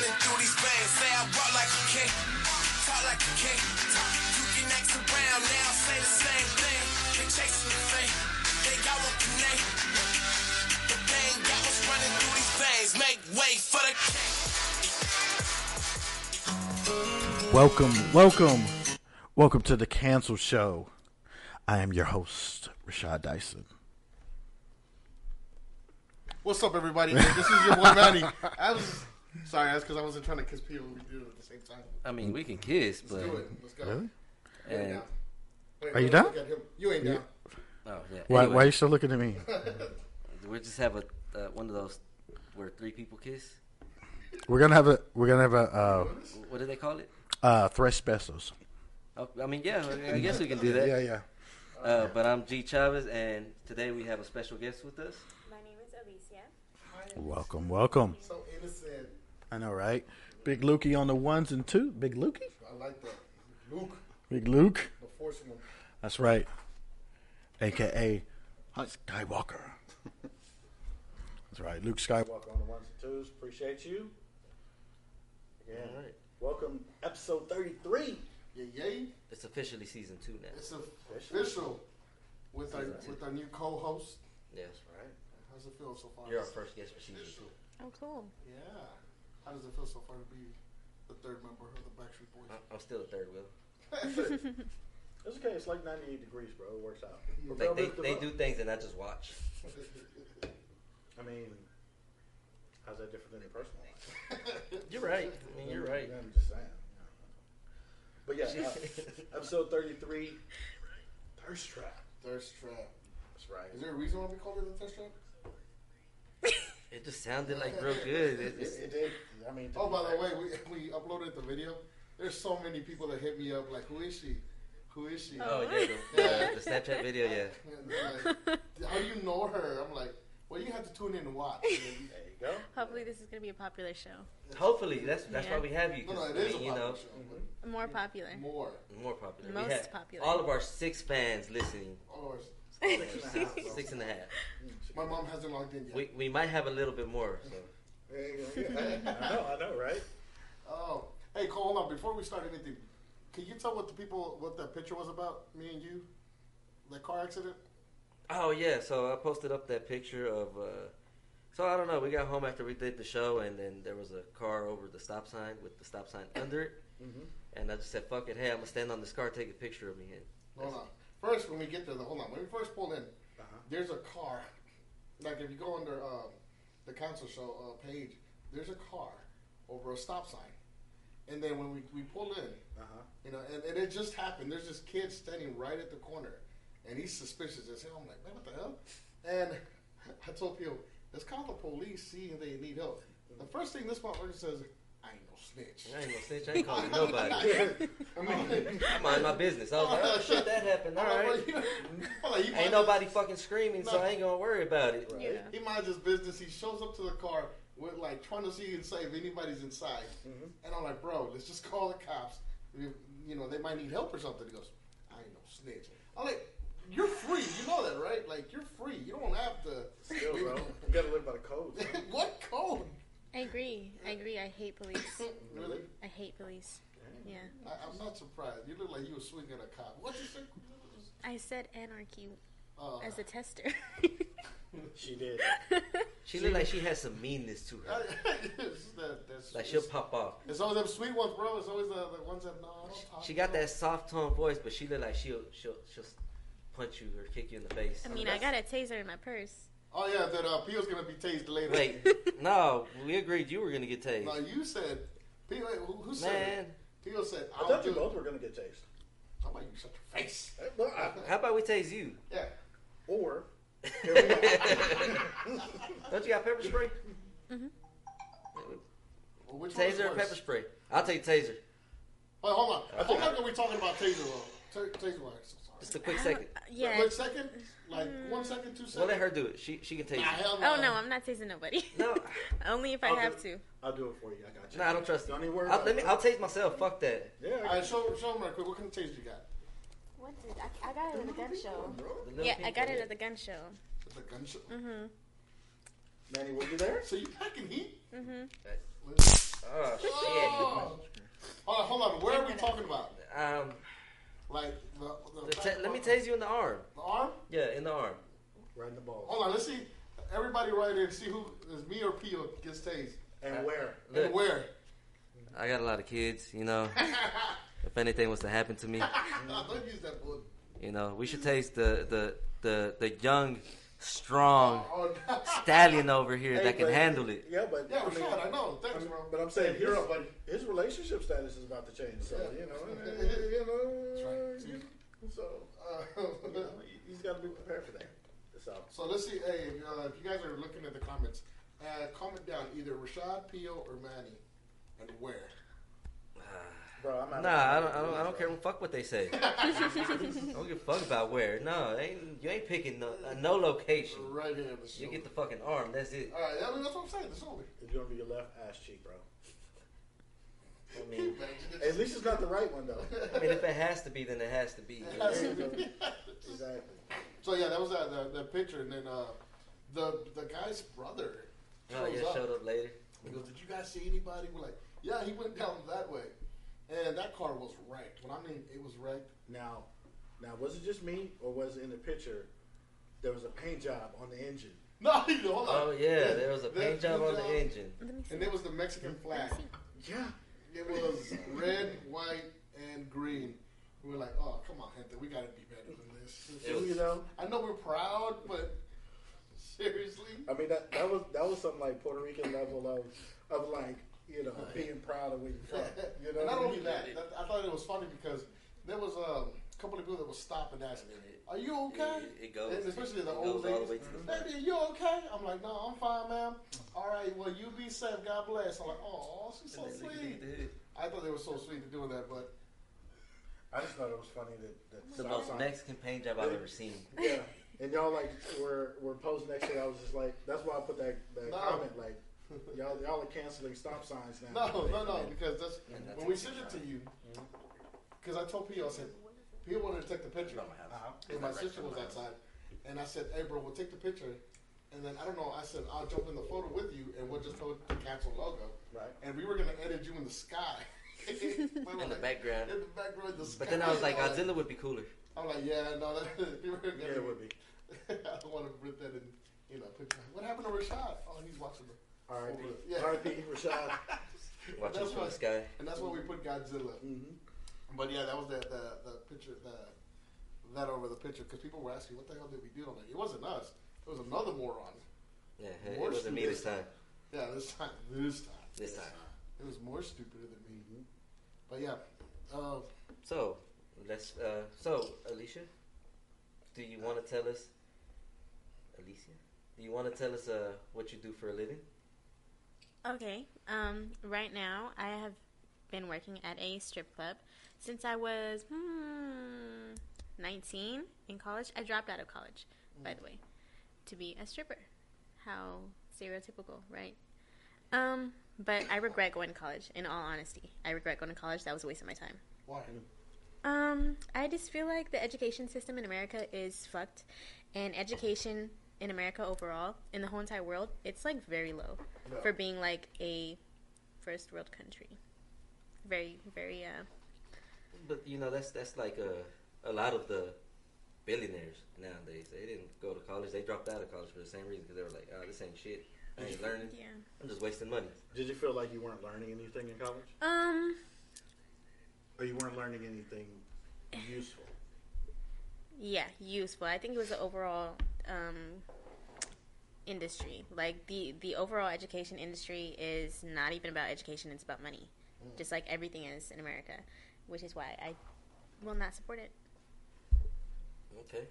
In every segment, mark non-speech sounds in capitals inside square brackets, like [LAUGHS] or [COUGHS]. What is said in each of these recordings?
running through these veins. Say I walk like a king, talk like a king. You can ask around now, say the same thing. They chasing the fame, they got what the name. But they ain't got what's running through these veins. Make way for the king. Welcome, welcome, welcome to the Cancel Show. I am your host, Rashad Dyson. What's up, everybody? This is your boy Manny. I was sorry, that's because I wasn't trying to kiss people. We do it at the same time. I mean, we can kiss, Let's but do it. Let's go. Really? You and down. Wait, Are you look down? at him. You ain't down. oh yeah. Why, Anyway, why are you still looking at me? [LAUGHS] we just have a uh, one of those where three people kiss. We're gonna have a we're gonna have a uh, What do they call it? uh, Thresh Bezos. Oh, I mean, yeah, I guess we can do that. Yeah, yeah. Uh, but I'm G Chavez, and today we have a special guest with us. My name is Alicia. Welcome, welcome. So innocent. I know, right? Big Lukey on the ones and two. Big Lukey. I like that. Luke, Big Luke. the force one. That's right. AKA Skywalker. [LAUGHS] That's right. Luke Skywalker on the ones and twos. Appreciate you. Yeah. All right. Welcome, episode thirty-three. Yeah, yay. It's officially season two now. It's official with our with our new co-host. Yes, Right. How's it feel so far? you're our first guest for season two. Oh, cool. Yeah. How does it feel so far to be the third member of the Backstreet Boys? I- I'm still a third wheel. [LAUGHS] It's okay. It's like ninety-eight degrees, bro. It works out. Like they, they do things and I just watch. [LAUGHS] I mean, how's that different than your personal life? [LAUGHS] You're right. I mean, you're right. I'm just saying. But yeah, uh, episode thirty-three. Thirst trap. Thirst trap. That's right. Is there a reason why we called it the thirst trap? It just sounded like [LAUGHS] real good. It, It, it did. I mean. Oh, by the way, we, we uploaded the video. There's so many people that hit me up like, "Who is she? Who is she?" oh yeah, oh, the, the, the Snapchat video, yeah. [LAUGHS] Like, How do you know her? I'm like, well, you have to tune in and watch. there you go. Hopefully, this is going to be a popular show. Hopefully, that's that's why we have you. No, 'cause, no, it I a mean, you know, show. More popular. More. more popular. Most popular. All of our six fans listening. Oh, Six and a half. so- Six and a half. my mom hasn't logged in yet. We we might have a little bit more. So. There you go. I know. I know. Right. Oh, hey, Cole, hold on. Before we start anything, can you tell what the people, what that picture was about? Me and you, that car accident. Oh yeah, so I posted up that picture of. Uh, so I don't know. We got home after we did the show, and then there was a car over the stop sign with the stop sign under it, Mm-hmm. and I just said, "Fuck it, hey, I'm gonna stand on this car, take a picture of me." And Hold on. First, when we get there, the hold on. When we first pull in, Uh-huh. there's a car. Like if you go under uh, the Cancel Show uh, page, there's a car over a stop sign. And then when we, we pull in, Uh-huh. you know, and, and it just happened. There's this kid standing right at the corner, and he's suspicious as hell. I'm like, man, what the hell? And [LAUGHS] I told people, let's call the police, see if they need help. The first thing this motherfucker says, I ain't no snitch. I ain't gonna snitch. I ain't calling [LAUGHS] nobody. I mean, I mind my business. I was like, "Oh [LAUGHS] shit, that happened. All right. Like, you- I'm like, Ain't nobody fucking screaming, so I ain't gonna worry about it. Right. Yeah. He minds his business. He shows up to the car with like trying to see inside if anybody's inside. Mhm. And I'm like, bro, let's just call the cops. You know, they might need help or something. He goes, I ain't no snitch. I'm like, you're free. You know that, right? Like, you're free. You don't have to. Still, bro. [LAUGHS] You gotta live by the code. what code? I agree. I agree. I hate police. [LAUGHS] really? I hate police. Yeah. I, I'm not surprised. You look like you were swinging a cop. What you say? I said anarchy Uh, as a tester. [LAUGHS] She did. [LAUGHS] She looked like she had some meanness to her. that, that's, Like she'll pop off. it's always them sweet ones, bro. It's always the, the ones that no. I don't talk She got to that soft tone voice, but she looked like she'll she'll she'll punch you or kick you in the face. I mean, I got a taser in my purse. Oh yeah, that uh, Pio's gonna be tased later. Wait, [LAUGHS] no, we agreed you were gonna get tased. No, you said Pio. Who, who said Man, it? Pio said, I "I'll thought do you it." both were gonna get tased. How about you shut your face? Hey, well, I- how about we tase you? Yeah. Or [LAUGHS] Don't you got pepper spray? Well, which one is Taser or worse? pepper spray? I'll take taser. Wait, hold on. I How long are we talking about taser? roll? Ta- Taser. roll. So sorry. Just a quick I second. Yeah. Quick second, like one second, two seconds. We'll let her do it. She she can tase Nah, you. hell Oh no, I'm not tasing nobody. No, [LAUGHS] Only if I I'll have do to. I'll do it for you. I got you. no, I don't trust you. Don't even worry I'll, about let me. it. I'll tase myself. Fuck that. Yeah. All right, show show them right quick. What kind of taste you got? What did I, I got it at the gun show? The little Yeah, I pink got one. it at the gun show. It's a gunshot. Mm-hmm. Manny, were you there? So you packing heat? Mm-hmm. Well, Oh Oh. Hold on, hold on. Where are we talking about? Um, Like the, the, the ta- let me tase you in the arm. the arm. Yeah, in the arm. Right in the balls. Hold on, let's see. Everybody right here, see who is me or Pio gets tased And where? Look, and where. I got a lot of kids. You know, [LAUGHS] if anything was to happen to me, [LAUGHS] Don't use that word. you know, we should taste the the the the young, strong Oh, no. stallion over here Hey, that can but- handle it. Yeah, but Yeah, I mean, Rashad, I know. I Thanks, bro. but I'm saying Hey, his, hero, buddy. his relationship status is about to change. So Yeah. you know, eh, you know, That's right. See? so Uh, [LAUGHS] you know, he- he's got to be prepared for that. So so let's see. Hey, if, uh, if you guys are looking at the comments, uh, comment down either Rashad, Pio, or Manny, and where. Bro, I'm out Nah, I don't, I don't, I don't care. Fuck what they say. [LAUGHS] I don't give a fuck about where. No, ain't you ain't picking no, uh, no location. Right here in the show. You get the fucking arm. That's it. All right, I mean, that's what I'm saying. The shoulder. It's gonna be your left ass cheek, bro. I mean, [LAUGHS] At least it's not the right one though. I mean, if it has to be, then it has to be. [LAUGHS] It has to be. exactly. So yeah, that was that the, the picture, and then uh, the the guy's brother Oh yeah, up. showed up later. He goes, "Did you guys see anybody?" We're like, "Yeah, he went down that way," and that car was wrecked. When I mean it was wrecked, Now, now was it just me or was it in the picture? There was a paint job on the engine. [LAUGHS] no, you know, hold on. Oh yeah, there was a paint the job on job- the engine. Let me see. and it was the Mexican flag. Yeah. It was red, white, and green. We were like, "Oh, come on, Hunter, we got to be better than this." It was- you know, I know we're proud, but seriously, I mean that that was that was something like Puerto Rican level of of like you know being proud of where you're from. [LAUGHS] You know, And not I only mean? that, that, I thought it was funny because there was um, a couple of people that were stopping and ask, "Are you okay?" It, it goes. And especially the it old goes the way ladies. the. Baby, are you okay? I'm like, no, I'm fine, ma'am. All right, well, you be safe. God bless. I'm like, oh, she's so And then look at sweet. I thought they were so sweet to doing that, but I just thought it was funny that, that The most sign- Mexican paint job I've ever seen. Yeah, and y'all like were were posing next to it. I was just like, that's why I put that that No. comment like, [LAUGHS] y'all y'all are canceling stop signs now. no, no, no, because that's And that's when we sent it to you. Because I told Pio, I said, Pio wanted to take the picture. Uh-huh. And my sister was outside, and I said, "Hey, bro, we'll take the picture." And then I don't know. I said, "I'll jump in the photo with you, and we'll just throw the cancel logo." Right. And we were gonna edit you in the sky. [LAUGHS] In the background. In the background, the sky. But then I was like, I'm Godzilla would be cooler. I'm like, yeah, no, that, [LAUGHS] we were gonna, Yeah, it would be. I don't want to put that in, you know. Put, what happened to Rashad? Oh, he's watching the. R.I.P. Yeah. [LAUGHS] R.I.P. Rashad. Watching That's from the sky. And that's why we put Godzilla. hmm But yeah, that was the the, the picture the that over the picture because people were asking what the hell did we do? I'm like, it wasn't us. It was another moron. Yeah, it, More it wasn't me this stupid. time. Yeah, this time. This time. This time. It was more stupider than me. But yeah, uh, So let's. Uh, so Alicia, do you want to tell us? Alicia, do you want to tell us uh, what you do for a living? Okay. Um, right now, I have been working at a strip club since I was hmm, 19 in college. I dropped out of college, by the way, to be a stripper. How stereotypical, right? Um, but I regret going to college. In all honesty, I regret going to college. That was a waste of my time. why? Um, I just feel like the education system in America is fucked, and education in America overall, in the whole entire world, it's like very low Yeah. for being like a first world country. Very, very. Uh, But you know that's that's like a a lot of the billionaires nowadays. They didn't go to college. They dropped out of college for the same reason because they were like, "Oh, this ain't shit. I ain't learning. yeah. I'm just wasting money." Did you feel like you weren't learning anything in college, Um. or you weren't learning anything useful? Yeah, useful. I think it was the overall um, industry. Like the the overall education industry is not even about education; it's about money, just like everything is in America, which is why I will not support it. Okay,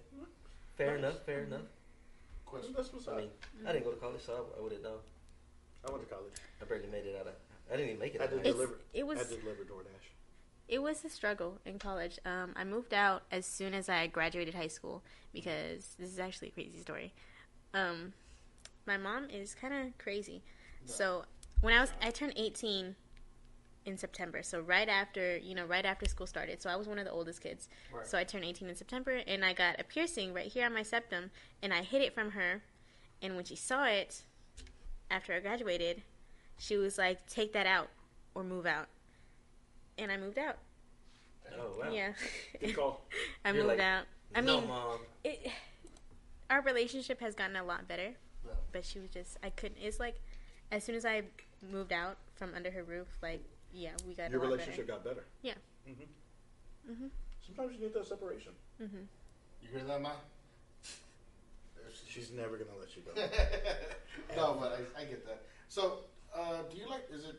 fair enough. Fair enough. Question. That's what's I up. mean, I didn't go to college, so I, I wouldn't know. I went to college. I barely made it out of. I didn't even make it. I did of high deliver. it was- I did deliver DoorDash. It was a struggle in college. Um, I moved out as soon as I graduated high school because this is actually a crazy story. Um, my mom is kind of crazy. So when I was, I turned 18 in September. So right after, you know, right after school started. So I was one of the oldest kids. Right. So I turned 18 in September, and I got a piercing right here on my septum, and I hid it from her. And when she saw it after I graduated, she was like, "Take that out." or move out. And I moved out. Oh wow. Yeah. Good [LAUGHS] call. I You're moved like, out. I no, mean, mom. it, our relationship has gotten a lot better, Yeah. but she was just I couldn't. It's like as soon as I moved out from under her roof, like yeah, we got Your a lot relationship got better. Yeah. hmm Mhm. Sometimes you need that separation. better. hmm You hear that, man? She's never gonna let you go. [LAUGHS] no, but I, I get that. So, uh, do you like? Is it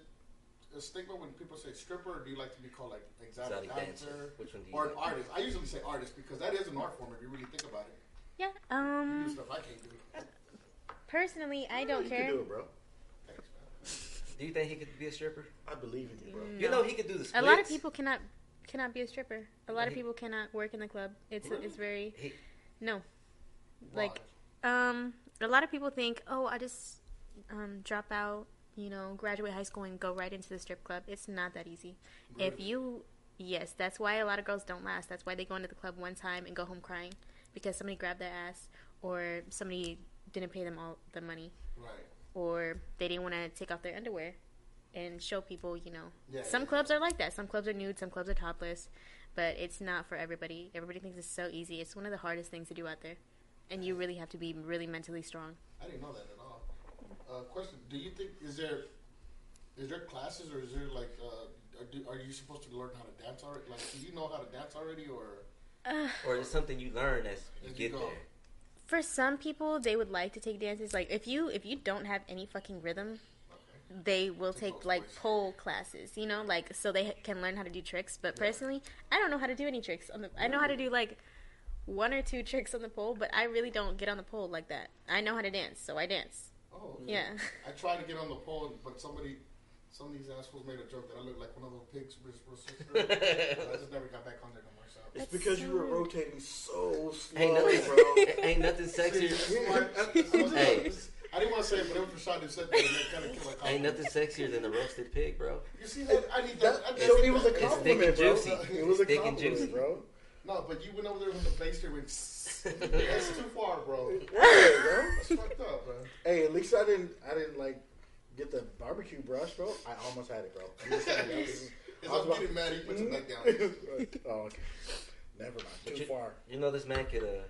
a stigma when people say stripper, or do you like to be called like exotic, Exotic dancer. dancer, Which one do you or an like? artist? I usually say artist because that is an art form if you really think about it. Yeah. You do Um. stuff I can't do. Personally, I don't you care. can do it, bro. Thanks. Do you think he could be a stripper? I believe in you, bro. Mm. You know he could do the splits. A lot of people cannot cannot be a stripper. A lot of people cannot work in the club. It's it's very He, no. Why? Like um, a lot of people think, oh, I just um, drop out, you know, graduate high school and go right into the strip club. It's not that easy. If you, yes, that's why a lot of girls don't last. That's why they go into the club one time and go home crying because somebody grabbed their ass or somebody didn't pay them all the money right. or they didn't want to take off their underwear and show people, you know. Yeah, some yeah. clubs are like that. Some clubs are nude, some clubs are topless, but it's not for everybody. Everybody thinks it's so easy. It's one of the hardest things to do out there. And you really have to be really mentally strong. I didn't know that at all. Uh, question: Do you think is there is there classes or is there like uh, are, do, are you supposed to learn how to dance already? Like, do you know how to dance already, or or it's something you learn as you As get go. there. For some people, they would like to take dances. Like if you if you don't have any fucking rhythm, they will Take take like boys. pole classes. You know, like so they can learn how to do tricks. But personally, I don't know how to do any tricks on the. I know how to do like one or two [LAUGHS] tricks on the pole, but I really don't get on the pole like that. I know how to dance, so I dance. Oh Yeah. I tried to get on the pole, but somebody. Some of these assholes made a joke that I looked like one of those pigs. With, with. [LAUGHS] I just never got back on there no more. So. It's That's because so you were weird. rotating so slow, [LAUGHS] Ain't nothing, bro. ain't nothing sexier. Hey. I didn't want [LAUGHS] to say it, but it was Rashad who said that, and that kind of killed my Ain't nothing sexier than a roasted pig, bro. You see that? I need that. I That, need so it was a It's thick compliment, and bro. juicy. It was a Thick and compliment, juicy. bro. No, but you went over there with the bass there. Went, [LAUGHS] that's too far, bro. Why. That's fucked up, man. Hey, at least I didn't. I didn't like get the barbecue brush, bro. I almost had it, bro. I'm just saying, I was- As I was I'm about- getting mad, he puts it back down. [LAUGHS] oh, okay. Never mind. But Too you- far. You know this man could uh,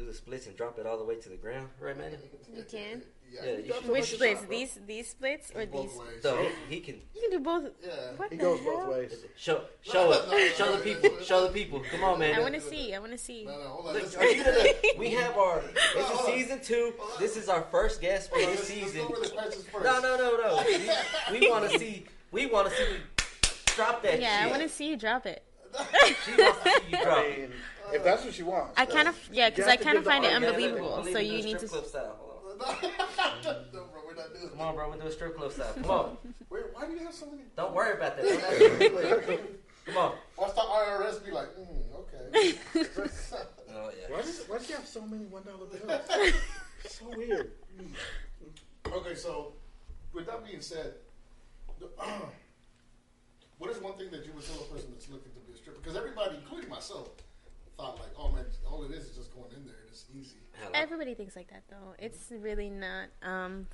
do the splits and drop it all the way to the ground, right, man? You can. Yeah, Yeah, you does should- it Which like a splits? shot. These these splits or Both these? ways. So he, he can You can do both. Yeah. What He the goes hell? both ways. show show it, show the people, show the people. Come on, man. I want to see. I want to see. No, no, hold on. Look, Let's, are you gonna, let's, [LAUGHS] we have our. This is season two. This is our first guest for this season. go over the prices first. No, no, no, no. [LAUGHS] We, we want to see. We want to see you drop that Yeah, I want to see you drop it. She wants to see you drop it. Mean, if that's what she wants. I kind of yeah, because I kind of find it unbelievable. So you need to. club style. Hold [LAUGHS] on. no, bro, we're not doing Come on, bro. We're doing strip club style. Come on. [LAUGHS] Wait, why do you have so many? Don't worry about that. [LAUGHS] Don't ask me. Come on. Watch the IRS be like, mm, okay. Oh yeah. Why does, why does she have so many one dollar bills? so weird. okay, so with that being said, the, [CLEARS THROAT] what is one thing that you would tell a person that's looking to be a stripper? Because everybody, including myself, thought like, oh man, all it is is just going in there it's easy. Hello. Everybody thinks like that though. It's really not. Um,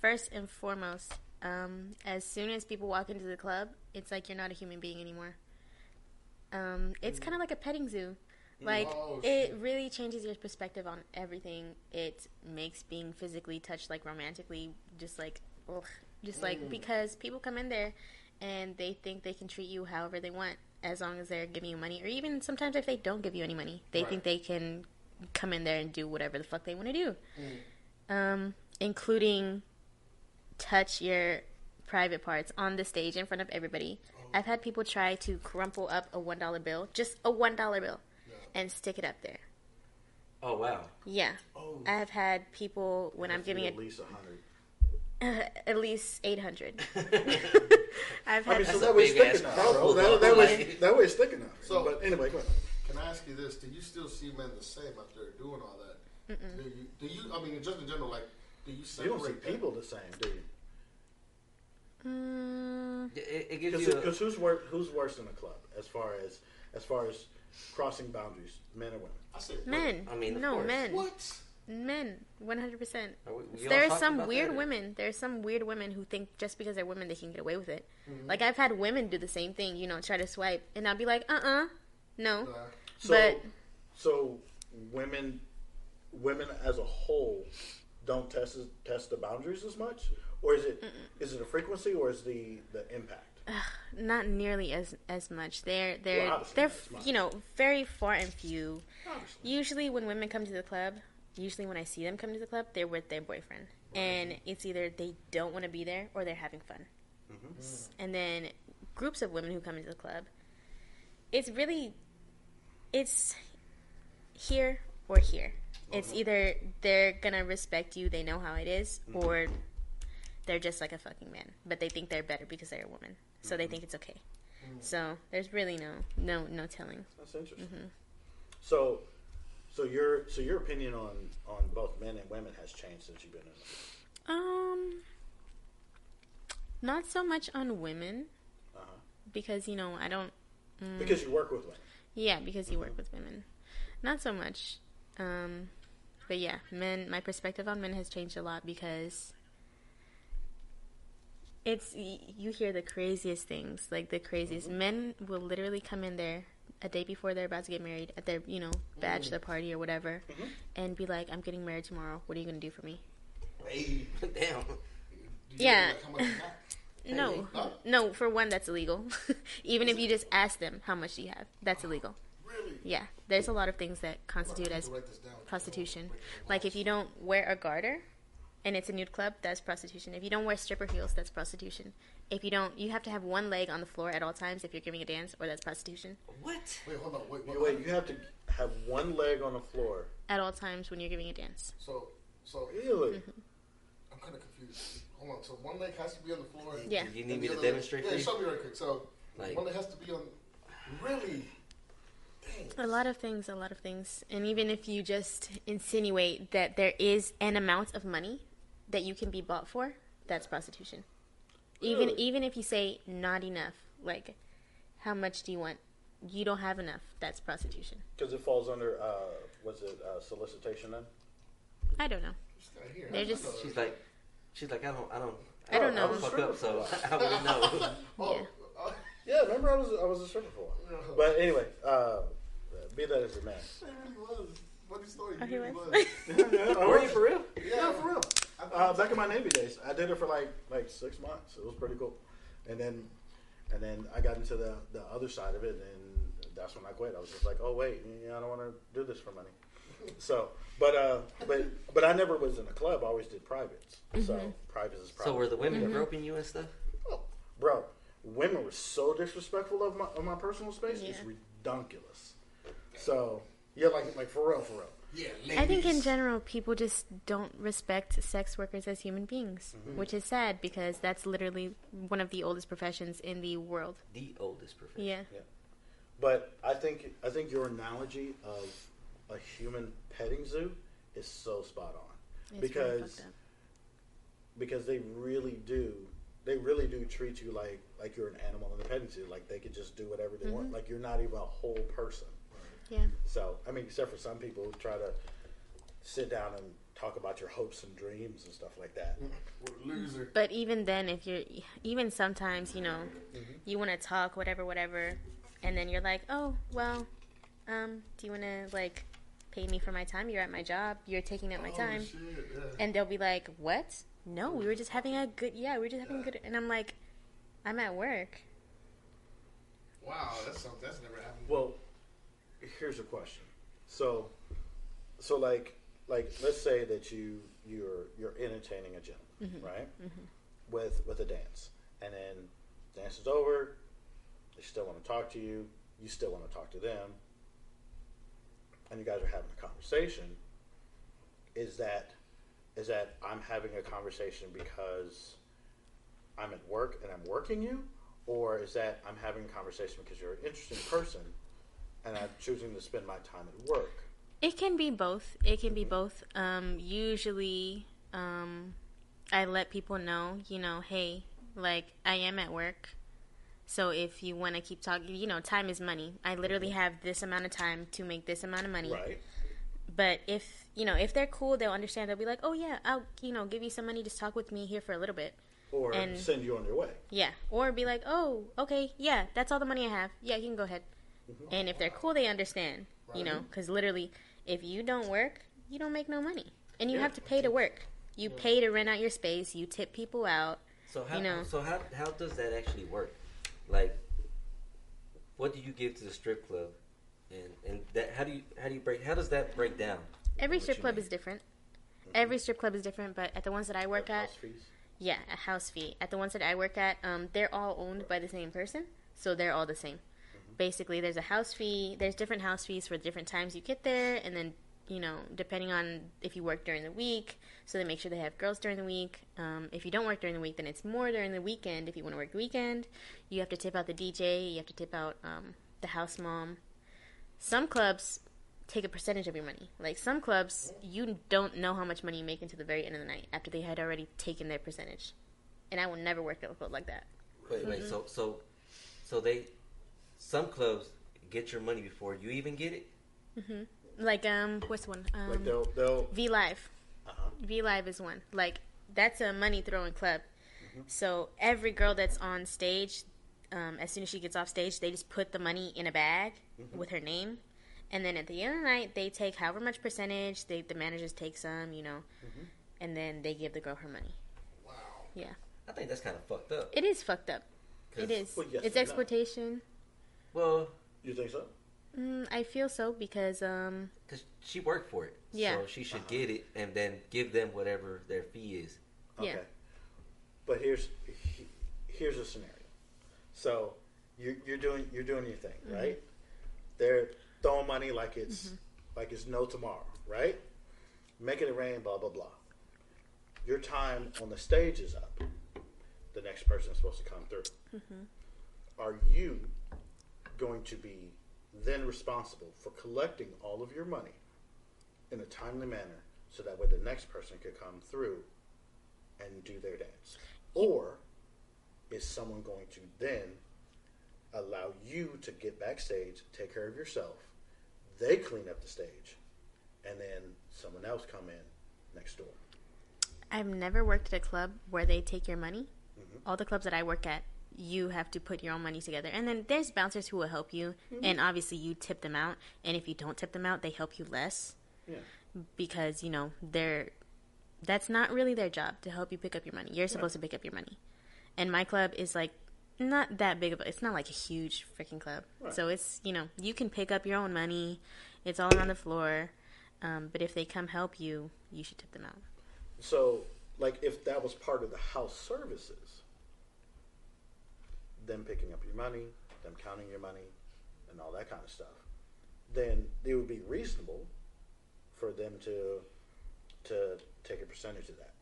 first and foremost, um, as soon as people walk into the club, it's like you're not a human being anymore. Um, it's kind of like a petting zoo. Like Oh, it really changes your perspective on everything. It makes being physically touched like romantically just like ugh, just like because people come in there and they think they can treat you however they want as long as they're giving you money or even sometimes if they don't give you any money, they Right. think they can come in there and do whatever the fuck they want to do. Um including touch your private parts on the stage in front of everybody. I've had people try to crumple up a one dollar bill, just a one dollar bill, and stick it up there. Oh wow. Yeah, Oh, I have had people when I'm giving at it least a hundred. [LAUGHS] at least eight hundred. [LAUGHS] I've I had mean, so a that way it's big thick ass enough, crumple, bro. That, though. that way, that way it's thick enough. So- but anyway, go ahead. can I ask you this? Do you still see men the same after doing all that? Do you, do you? I mean, just in general, like, do you You don't see that? people the same, do you? mm, It, it gives you. A, Because who's worse? Who's worse in a club as far as as far as crossing boundaries, men or women? I say men. I mean, of no course. men. What? Men, one hundred percent. Are we- we all There are some weird that, or- women. There are some weird women who think just because they're women they can get away with it. Mm-hmm. Like I've had women do the same thing. You know, try to swipe, and I'll be like, uh, uh no. Uh, So, But- so women, women as a whole, don't test test the boundaries as much, or is it is it a frequency or is the the impact? Not nearly as as much. They're they're Well, they're not as much. you know very far and few. Obviously. Usually, when women come to the club, usually when I see them come to the club, they're with their boyfriend, and it's either they don't want to be there or they're having fun. Mm-hmm. Mm. And then groups of women who come into the club, it's really, it's here or here. It's mm-hmm. either they're gonna respect you, they know how it is, mm-hmm. or they're just like a fucking man, but they think they're better because they're a woman, so they mm-hmm. think it's okay. Mm. So there's really no no no telling. That's interesting. Mm-hmm. So, so your so your opinion on on both men and women has changed since you've been in. it. Um, not so much on women Uh-huh. because you know I don't. Mm, Because you work with women. yeah, because you work with women, not so much. Um, but yeah, men. My perspective on men has changed a lot because it's you hear the craziest things, like the craziest. Men will literally come in there a day before they're about to get married at their you know bachelor party or whatever, and be like, "I'm getting married tomorrow. What are you gonna do for me?" hey, [LAUGHS] Damn. Yeah. know, like, how much you got? No, Huh? no. For one, that's illegal. [LAUGHS] Even if you just ask them how much do you have, that's illegal. Really? Yeah, there's a lot of things that constitute as to write this down. prostitution. Like if you don't wear a garter, and it's a nude club, that's prostitution. If you don't wear stripper heels, that's prostitution. If you don't, you have to have one leg on the floor at all times if you're giving a dance, or that's prostitution. What? Wait, hold on. Wait, wait. Wait, you have to have one leg on the floor. At all times when you're giving a dance. So, so Really? Mm-hmm. I'm kind of confused. Hold on. So one leg has to be on the floor. and- Yeah. You need me to other leg- demonstrate Yeah, for you? show me right quick. So Like- one leg has to be on. Really? Dang. A lot of things, a lot of things. And even if you just insinuate that there is an amount of money that you can be bought for, that's prostitution. Even Really? even if you say not enough, like how much do you want? You don't have enough. That's prostitution. Because it falls under uh, was it uh, solicitation then? I don't know. This here, They're just- She's like, she's like, I don't, I don't, I don't Oh, I know. was fuck stripper up, so. [LAUGHS] I wouldn't know. [LAUGHS] Oh, Yeah. uh, [LAUGHS] Yeah, remember I was I was a stripper for a while. But anyway, uh, be that as it may. he was. Funny story. Oh, he was? Were you for real? Yeah, for real. Uh, back in my Navy days, I did it for like like six months. It was pretty cool, and then and then I got into the the other side of it, and that's when I quit. I was just like, oh wait, you know, I don't want to do this for money. [LAUGHS] So, but uh, but but I never was in a club. I always did privates. So privates is privates. So were the women groping you and stuff? Oh, bro, women were so disrespectful of my of my personal space. It's Yeah. ridiculous. So yeah, like like for real, for real. Yeah, I think in general, people just don't respect sex workers as human beings, which is sad because that's literally one of the oldest professions in the world. The oldest profession. Yeah. yeah. But I think I think your analogy of a human petting zoo is so spot on It's because up. because they really do they really do treat you like like you're an animal in the petting zoo like they could just do whatever they Mm-hmm. want like you're not even a whole person. Yeah. So I mean, except for some people who try to sit down and talk about your hopes and dreams and stuff like that. Loser. But even then, if you're, even sometimes, you know, Mm-hmm. you want to talk, whatever, whatever, and then you're like, oh, well, um, do you want to, like, pay me for my time? You're at my job. You're taking up my Oh, time. shit, yeah. And they'll be like, what? No, we were just having a good, yeah, we were just having a good, and I'm like, I'm at work. Wow, that's something that's never happened. Well, here's a question. So, so like, like, let's say that you you're you're entertaining a gentleman, mm-hmm. right? Mm-hmm. With with a dance, and then dance is over. They still want to talk to you. You still want to talk to them, and you guys are having a conversation. Is that is that I'm having a conversation because I'm at work and I'm working you, or is that I'm having a conversation because you're an interesting person and I'm choosing to spend my time at work? It can be both. It can be both. Um, usually, um, I let people know, you know, hey, like I am at work. So if you want to keep talking, you know, time is money. I literally have this amount of time to make this amount of money. Right. but if you know if they're cool, they'll understand. They'll be like, "Oh yeah, I'll you know give you some money. Just talk with me here for a little bit." Or And- send you on your way. Yeah, or be like, "Oh, okay, yeah, that's all the money I have. Yeah, you can go ahead." And if they're cool, they understand. You know, because literally, if you don't work, you don't make no money, and you Yeah. have to pay to work. You pay to rent out your space. You tip people out. So how You know. so how how does that actually work? Like, what do you give to the strip club, and and that how do you how do you break how does that break down? Every strip club mean. is different. Every strip club is different, but at the ones that I work at, fees. yeah, a house fee. At the ones that I work at, um, they're all owned by the same person, so they're all the same. Basically, there's a house fee. There's different house fees for different times you get there, and then you know, depending on if you work during the week, so they make sure they have girls during the week. Um, if you don't work during the week, then it's more during the weekend. If you want to work the weekend, you have to tip out the DJ. You have to tip out um, the house mom. Some clubs take a percentage of your money. Like some clubs, you don't know how much money you make until the very end of the night after they had already taken their percentage. And I will never work at a club like that. Wait, wait. So so so they some clubs get your money before you even get it. Like um, what's one? Um, Like they'll they'll V Live. uh-huh. V Live is one. Like that's a money throwing club. So every girl that's on stage, um, as soon as she gets off stage, they just put the money in a bag with her name, and then at the end of the night, they take however much percentage. They the managers take some, you know, and then they give the girl her money. Wow. Yeah, I think that's kind of fucked up. it is fucked up. It is. Well, yes it's and no. exploitation. Well, You think so? Mm, I feel so because um, because she worked for it. Yeah. So she should get it and then give them whatever their fee is. Yeah. Okay. But here's he- here's a scenario. So you you're doing you're doing your thing, Mm-hmm. right? They're throwing money like it's like it's no tomorrow, right? Making it rain, blah blah blah. Your time on the stage is up. The next person is supposed to come through. Mm-hmm. Are you going to be then responsible for collecting all of your money in a timely manner so that way the next person could come through and do their dance? Or is someone going to then allow you to get backstage, take care of yourself, they clean up the stage, and then someone else come in next door? I've never worked at a club where they take your money. Mm-hmm. All the clubs that I work at, you have to put your own money together. And then there's bouncers who will help you, Mm-hmm. and obviously you tip them out. And if you don't tip them out, they help you less Yeah. because, you know, they're that's not really their job to help you pick up your money. You're supposed to pick up your money. And my club is like not that big of a it's not like a huge freaking club. Right. So it's, you know, you can pick up your own money. It's all around the floor. Um, but if they come help you, you should tip them out. So, like, if that was part of the house services, them picking up your money, them counting your money, and all that kind of stuff, then it would be reasonable for them to to take a percentage of that,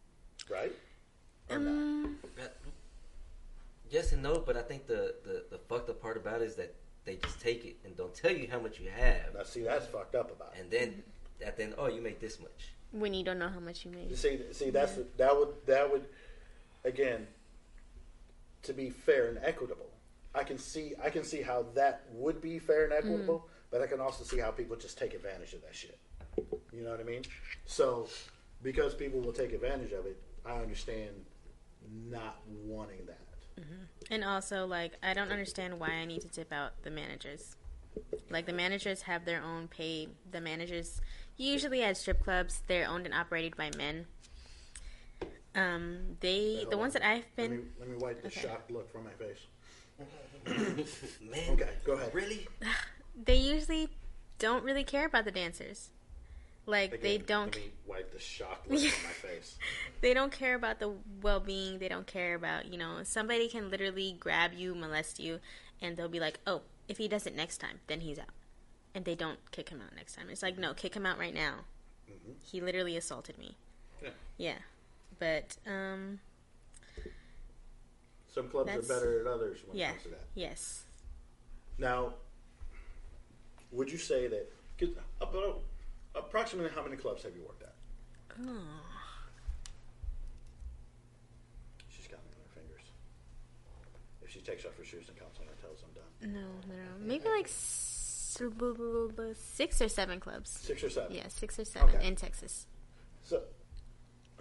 right? Or? Um, That- Yes and no, but I think the, the, the fucked up part about it is that they just take it and don't tell you how much you have. Now, see, that's fucked up about it. And then at the end, oh, you make this much. when you don't know how much you You make. see, see, that's that would that would again to be fair and equitable. I can see I can see how that would be fair and equitable, mm. but I can also see how people just take advantage of that shit. You know what I mean? So because people will take advantage of it, I understand not wanting that. Mm-hmm. And also, like, I don't understand why I need to tip out the managers. Like, the managers have their own pay. The managers, usually at strip clubs, they're owned and operated by men. Um, they, the ones that I've Let me been, let me wipe the Okay. shocked look from my face. [LAUGHS] Man. Okay, go ahead. Really? [SIGHS] they usually don't really care about the dancers. Like, they don't, Let me wipe the shock look from my [LAUGHS] face. they don't care about the well-being. They don't care about, you know, somebody can literally grab you, molest you, and they'll be like, oh, if he does it next time, then he's out. And they don't kick him out next time. It's like, no, kick him out right now. He literally assaulted me. Yeah. Yeah. But, um, Some clubs That's- are better than others when yeah. it comes to that. Yes. Now, would you say that 'cause about approximately how many clubs have you worked at? Oh. She's got me on her fingers. If she takes off her shoes and counts on her toes, I'm done. No, no, no. Maybe like s- six or seven clubs. Six or seven. Yeah, six or seven Okay. in Texas. So,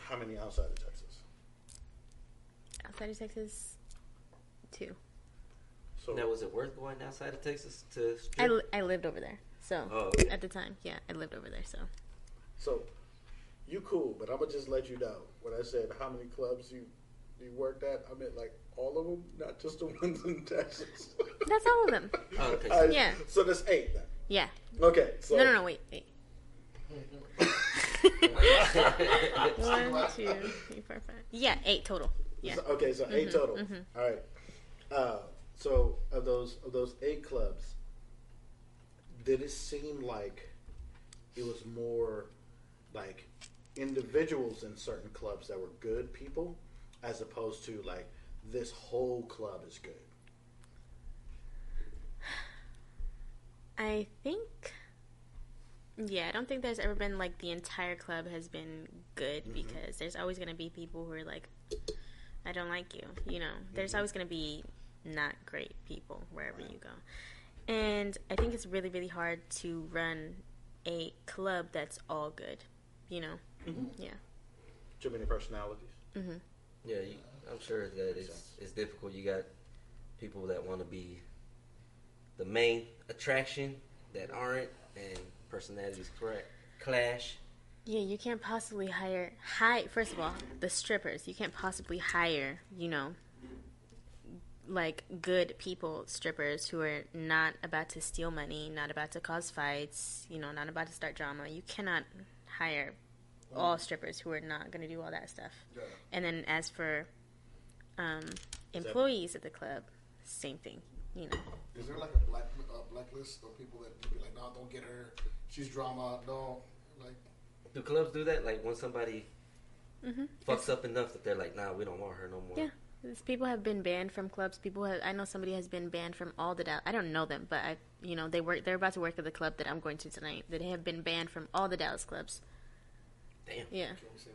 how many outside of Texas? Outside of Texas, two. So, Now, was it worth going outside of Texas to I, strip? li- I lived over there, so Oh, okay. at the time, yeah, I lived over there. So so you cool, but I'm gonna just let you know when I said how many clubs you you worked at, I meant like all of them, not just the [LAUGHS] ones in Texas. that's all of them. Oh, okay. I- Yeah. So that's eight then. Yeah. Okay. So No, no, no. Wait, wait. [LAUGHS] One, two, three, four, five. Yeah, eight total. Yeah. So- okay, so 8 total. mhm. All right. Uh, so of those of those eight clubs, did it seem like it was more like individuals in certain clubs that were good people, as opposed to like this whole club is good? I think. Yeah, I don't think there's ever been like the entire club has been good mm-hmm. because there's always going to be people who are like, I don't like you. You know, there's mm-hmm. always going to be not great people wherever you go. And I think it's really, really hard to run a club that's all good. You know? Mm-hmm. Yeah. Too many personalities. Yeah, you, I'm sure that it's it's difficult. You got people that want to be the main attraction that aren't, and personalities correct clash. Yeah, you can't possibly hire hire first of all, the strippers. You can't possibly hire, you know, like good people strippers who are not about to steal money, not about to cause fights, you know, not about to start drama. You cannot hire all strippers who are not going to do all that stuff. Yeah. And then as for um, employees at the club, same thing, you know. Is there like a black uh, blacklist of people that you be like, no, don't get her. She's drama. No, like Do clubs do that? Like when somebody Mhm. fucks up enough that they're like, nah, we don't want her no more. Yeah. There's- People have been banned from clubs. People have. I know somebody has been banned from all the. Dallas. I don't know them, but I, you know, they work. They're about to work at the club that I'm going to tonight. That they have been banned from all the Dallas clubs. Damn. Yeah, can say?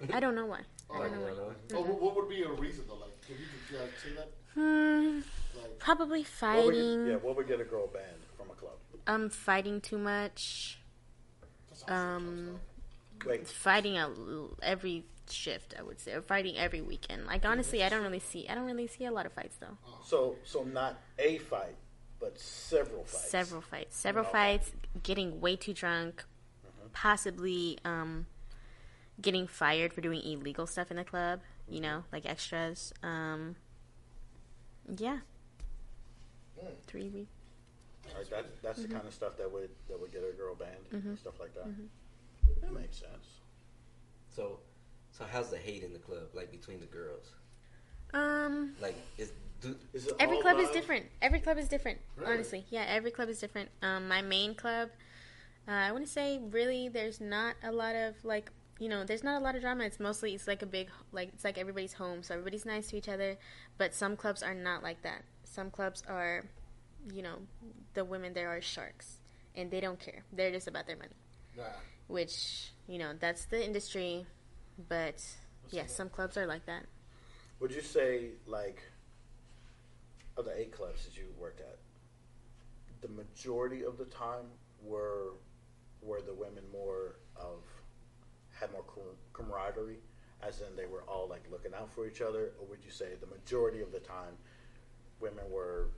[LAUGHS] I don't know why. Oh, I don't know why. don't. Oh, what- what would be a reason though? Like, if you could uh, say that, Hmm, like, probably What would get- fighting. yeah, what would get a girl banned from a club? Um, fighting too much. that's how it Um, Like, fighting a, every shift. I would say, or fighting every weekend. Like honestly, I don't really see. I don't really see a lot of fights though. so so not a fight, but several fights. Several fights. Several Okay. fights. Getting way too drunk. Possibly um, getting fired for doing illegal stuff in the club. You know, like extras. Um, yeah. Mm. Three weeks. All right, that, that's Mm-hmm. the kind of stuff that would that would get a girl banned and stuff like that. Mm-hmm. That makes sense. So, so how's the hate in the club like between the girls? Um, Like, is do, Is it every all club is different. Every club is different. Really? Honestly, yeah, every club is different. Um, my main club, uh, I want to say, really, there's not a lot of like, you know, there's not a lot of drama. It's mostly it's like a big like it's like everybody's home, so everybody's nice to each other. But some clubs are not like that. Some clubs are, you know, the women there are sharks, and they don't care. They're just about their money. Nah. Which you know, that's the industry. But yeah, some clubs are like that. Would you say like of the eight clubs that you worked at, the majority of the time were were the women more of had more camaraderie, as in they were all like looking out for each other, or would you say the majority of the time women were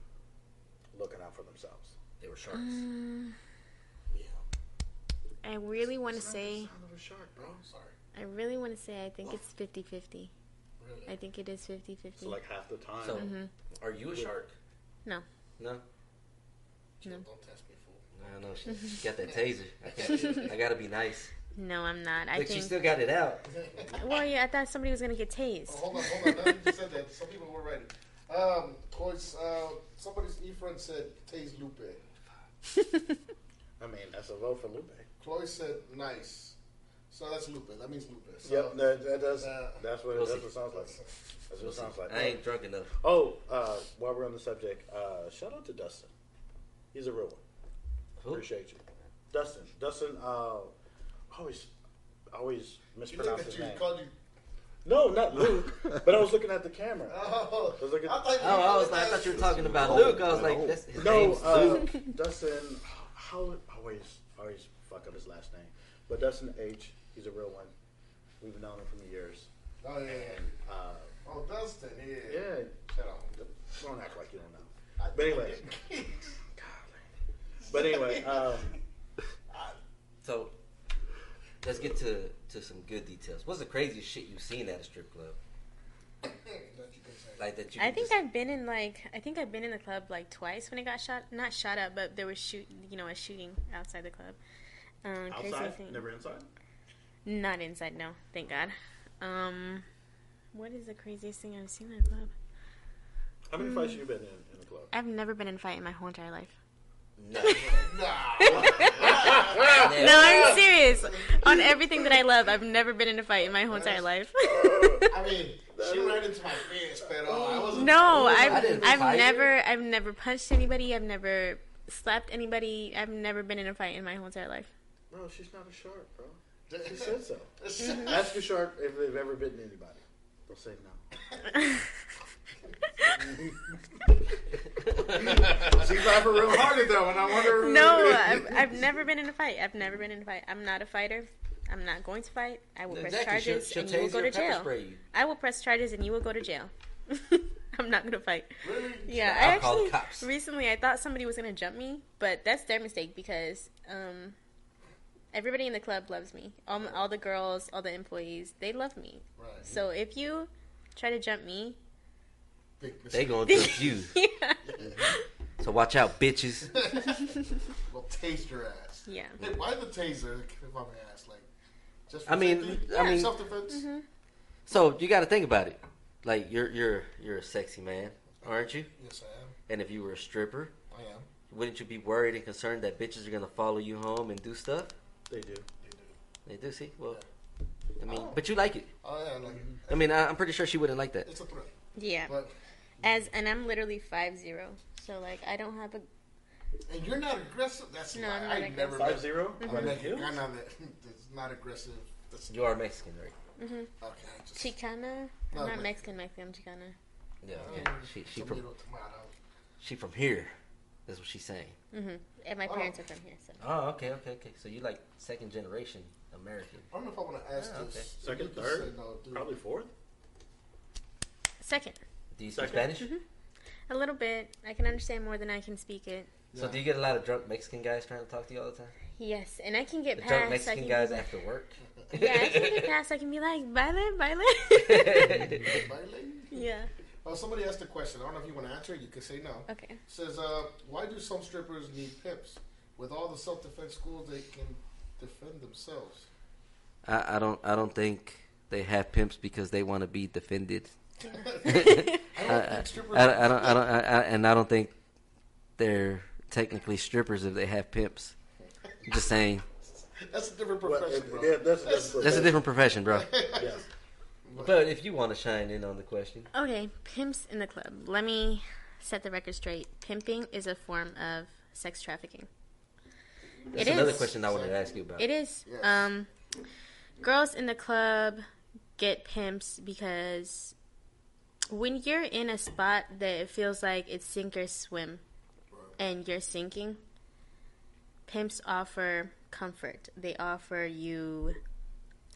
looking out for themselves? they were sharks? Mm. Yeah. I really want to say. of a shark, bro. Sorry. I really want to say I think it's 50 50. Really. I think it is 50 50. So like half the time. So, Mhm. are you a shark? No. No. Chill, Don't test me, fool. I don't know. She, she [LAUGHS] got that taser. I, I gotta be nice. No, I'm not. I Look, she think. still got it out. Well, yeah, I thought somebody was going to get Oh, tased. hold on, hold on. Now you just said that. Some people were ready. Um, boys, uh, somebody's e-friend said, Tase Lupe. [LAUGHS] I mean, that's a vote for Lupe. Chloe said, nice. So that's Lupe. That means Lupe. So, yep, that, that does. uh, that's what We'll that's what it sounds like. That's what it sounds like. I ain't drunk enough. Oh, uh, while we're on the subject, uh, shout out to Dustin. He's a real one. Who? Appreciate you, Dustin. Dustin. Uh, always, always You think mispronounce that his name. called you. No, not Luke. but I was looking at the camera. [LAUGHS] Oh, I was looking- thought you Oh, I was. called I thought you were talking about Luke. I was like, that's his No, name's uh, Luke. Dustin. How always always fuck up his last name, but Dustin H. He's a real one. We've known him for years, Oh yeah, yeah. and uh, Oh, Dustin, yeah. yeah, Shut up. don't act like you don't know. But anyway, golly. but anyway, um, [LAUGHS] So let's get to to some good details. What's the craziest shit you've seen at a strip club? That you can say. Like that you? I think just- I've been in like I think I've been in the club like twice when it got shot. Not shot up, but there was shoot you know a shooting outside the club. Um, crazy outside, thing. never inside. Not inside, no. Thank God. Um, what is the craziest thing I've seen in a club? How many fights have you been in in the club? I've never been in a fight in my whole entire life. No. [LAUGHS] Nah. No, I'm serious. On everything that I love, I've never been in a fight in my whole entire life. I mean, [LAUGHS] she ran into my fence, but uh, I wasn't. no, I I've I've fight never I've never punched anybody. I've never slapped anybody. I've never been in a fight in my whole entire life. Bro, she's not a shark, bro. She [LAUGHS] said so. Ask a shark if they've ever bitten anybody. They'll say no. [LAUGHS] She's laughing real hard at that one. I wonder. no, I've, I've never been in a fight. I've never been in a fight. I'm not a fighter. I'm not going to fight. I will press Exactly. She'll, charges she'll and you will go to jail. I will press charges and you will go to jail. [LAUGHS] I'm not gonna fight. Really? Yeah, I I'll call the actually cops. recently I thought somebody was gonna jump me, but that's their mistake because um, everybody in the club loves me. All, all the girls, all the employees, they love me. Right. So if you try to jump me, They mistake. gonna [LAUGHS] jump you. Yeah, So watch out, bitches. [LAUGHS] Well, taste your ass. yeah. Hey, why the taser? If I may ask, like, just I mean, protecting- I mean- self defense. Mm-hmm. So you got to think about it. Like you're you're you're a sexy man, aren't you? Yes, I am. And if you were a stripper, I am. wouldn't you be worried and concerned that bitches are gonna follow you home and do stuff? They do. They do. They do. See, well, I mean, oh. but you like it. Oh yeah, I like it. I mean, I, I'm pretty sure she wouldn't like that. it's a threat. Yeah. But As and I'm literally five zero, so like I don't have a and you're not aggressive. That's No, why I'm not I aggressive. never Five met- zero. I'm Right not, heels? I'm not, that's not aggressive. That's, You are Mexican, right? okay, just, Chicana. I'm No, not but- Mexican, Mexican, I'm Chicana. Yeah. Oh, yeah. She she from tomato, tomato. she from here. That's what she's saying. Mm-hmm. And my Oh. parents are from here, so. Oh, okay, okay, okay. So you like second generation American? I don't know if I want to ask Ah, this. okay. Second, You can third, no, dude. probably fourth. Second. Do you speak Second. Spanish? A little bit. I can understand more than I can speak it. So Yeah. do you get a lot of drunk Mexican guys trying to talk to you all the time? Yes, and I can get The past. drunk I Mexican can guys be- after work? [LAUGHS] Yeah, I can get past. I can be like, baile, baile. Baile? [LAUGHS] yeah. Oh, somebody asked a question. I don't know if you want to answer it. You can say no. Okay. says, uh, why do some strippers need pimps? With all the self-defense schools, they can defend themselves. I, I don't I don't think they have pimps because they want to be defended. I I, don't I. I, I don't I don't I, I, and I don't think they're technically strippers if they have pimps. I'm just saying That's a different profession, it- bro. yeah, that's, that's, that's a different profession, bro. Yeah. But if you want to shine in on the question, Okay, pimps in the club. Let me set the record straight. Pimping is a form of sex trafficking. that's It another is. question I wanted to ask you about. It is. Yes. Um, girls in the club get pimps because when you're in a spot that it feels like it's sink or swim, and you're sinking, pimps offer comfort. They offer you,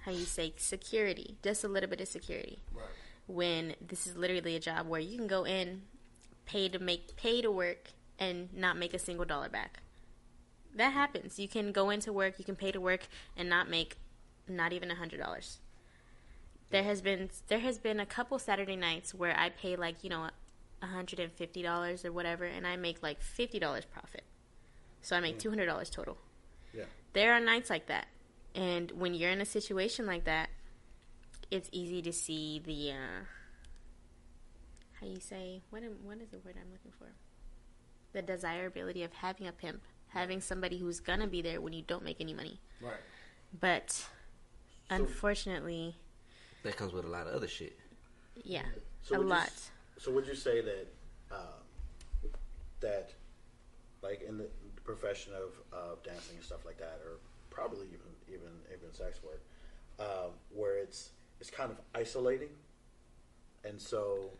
how you say, security, just a little bit of security. Right. When this is literally a job where you can go in, pay to make, pay to work, and not make a single dollar back that happens. You can go into work, you can pay to work, and not make not even a hundred dollars. There has been there has been a couple Saturday nights where I pay like you know hundred and fifty dollars or whatever, and I make like fifty dollars profit. So I make two hundred dollars total. Yeah. There are nights like that, and when you're in a situation like that, it's easy to see the uh, how you say what am, what is the word I'm looking for? The desirability of having a pimp, having somebody who's gonna be there when you don't make any money. Right. But unfortunately, that comes with a lot of other shit. yeah, So a would you lot. So would you say that um, that like in the profession of uh, dancing and stuff like that, or probably even even even sex work, um, where it's it's kind of isolating, and so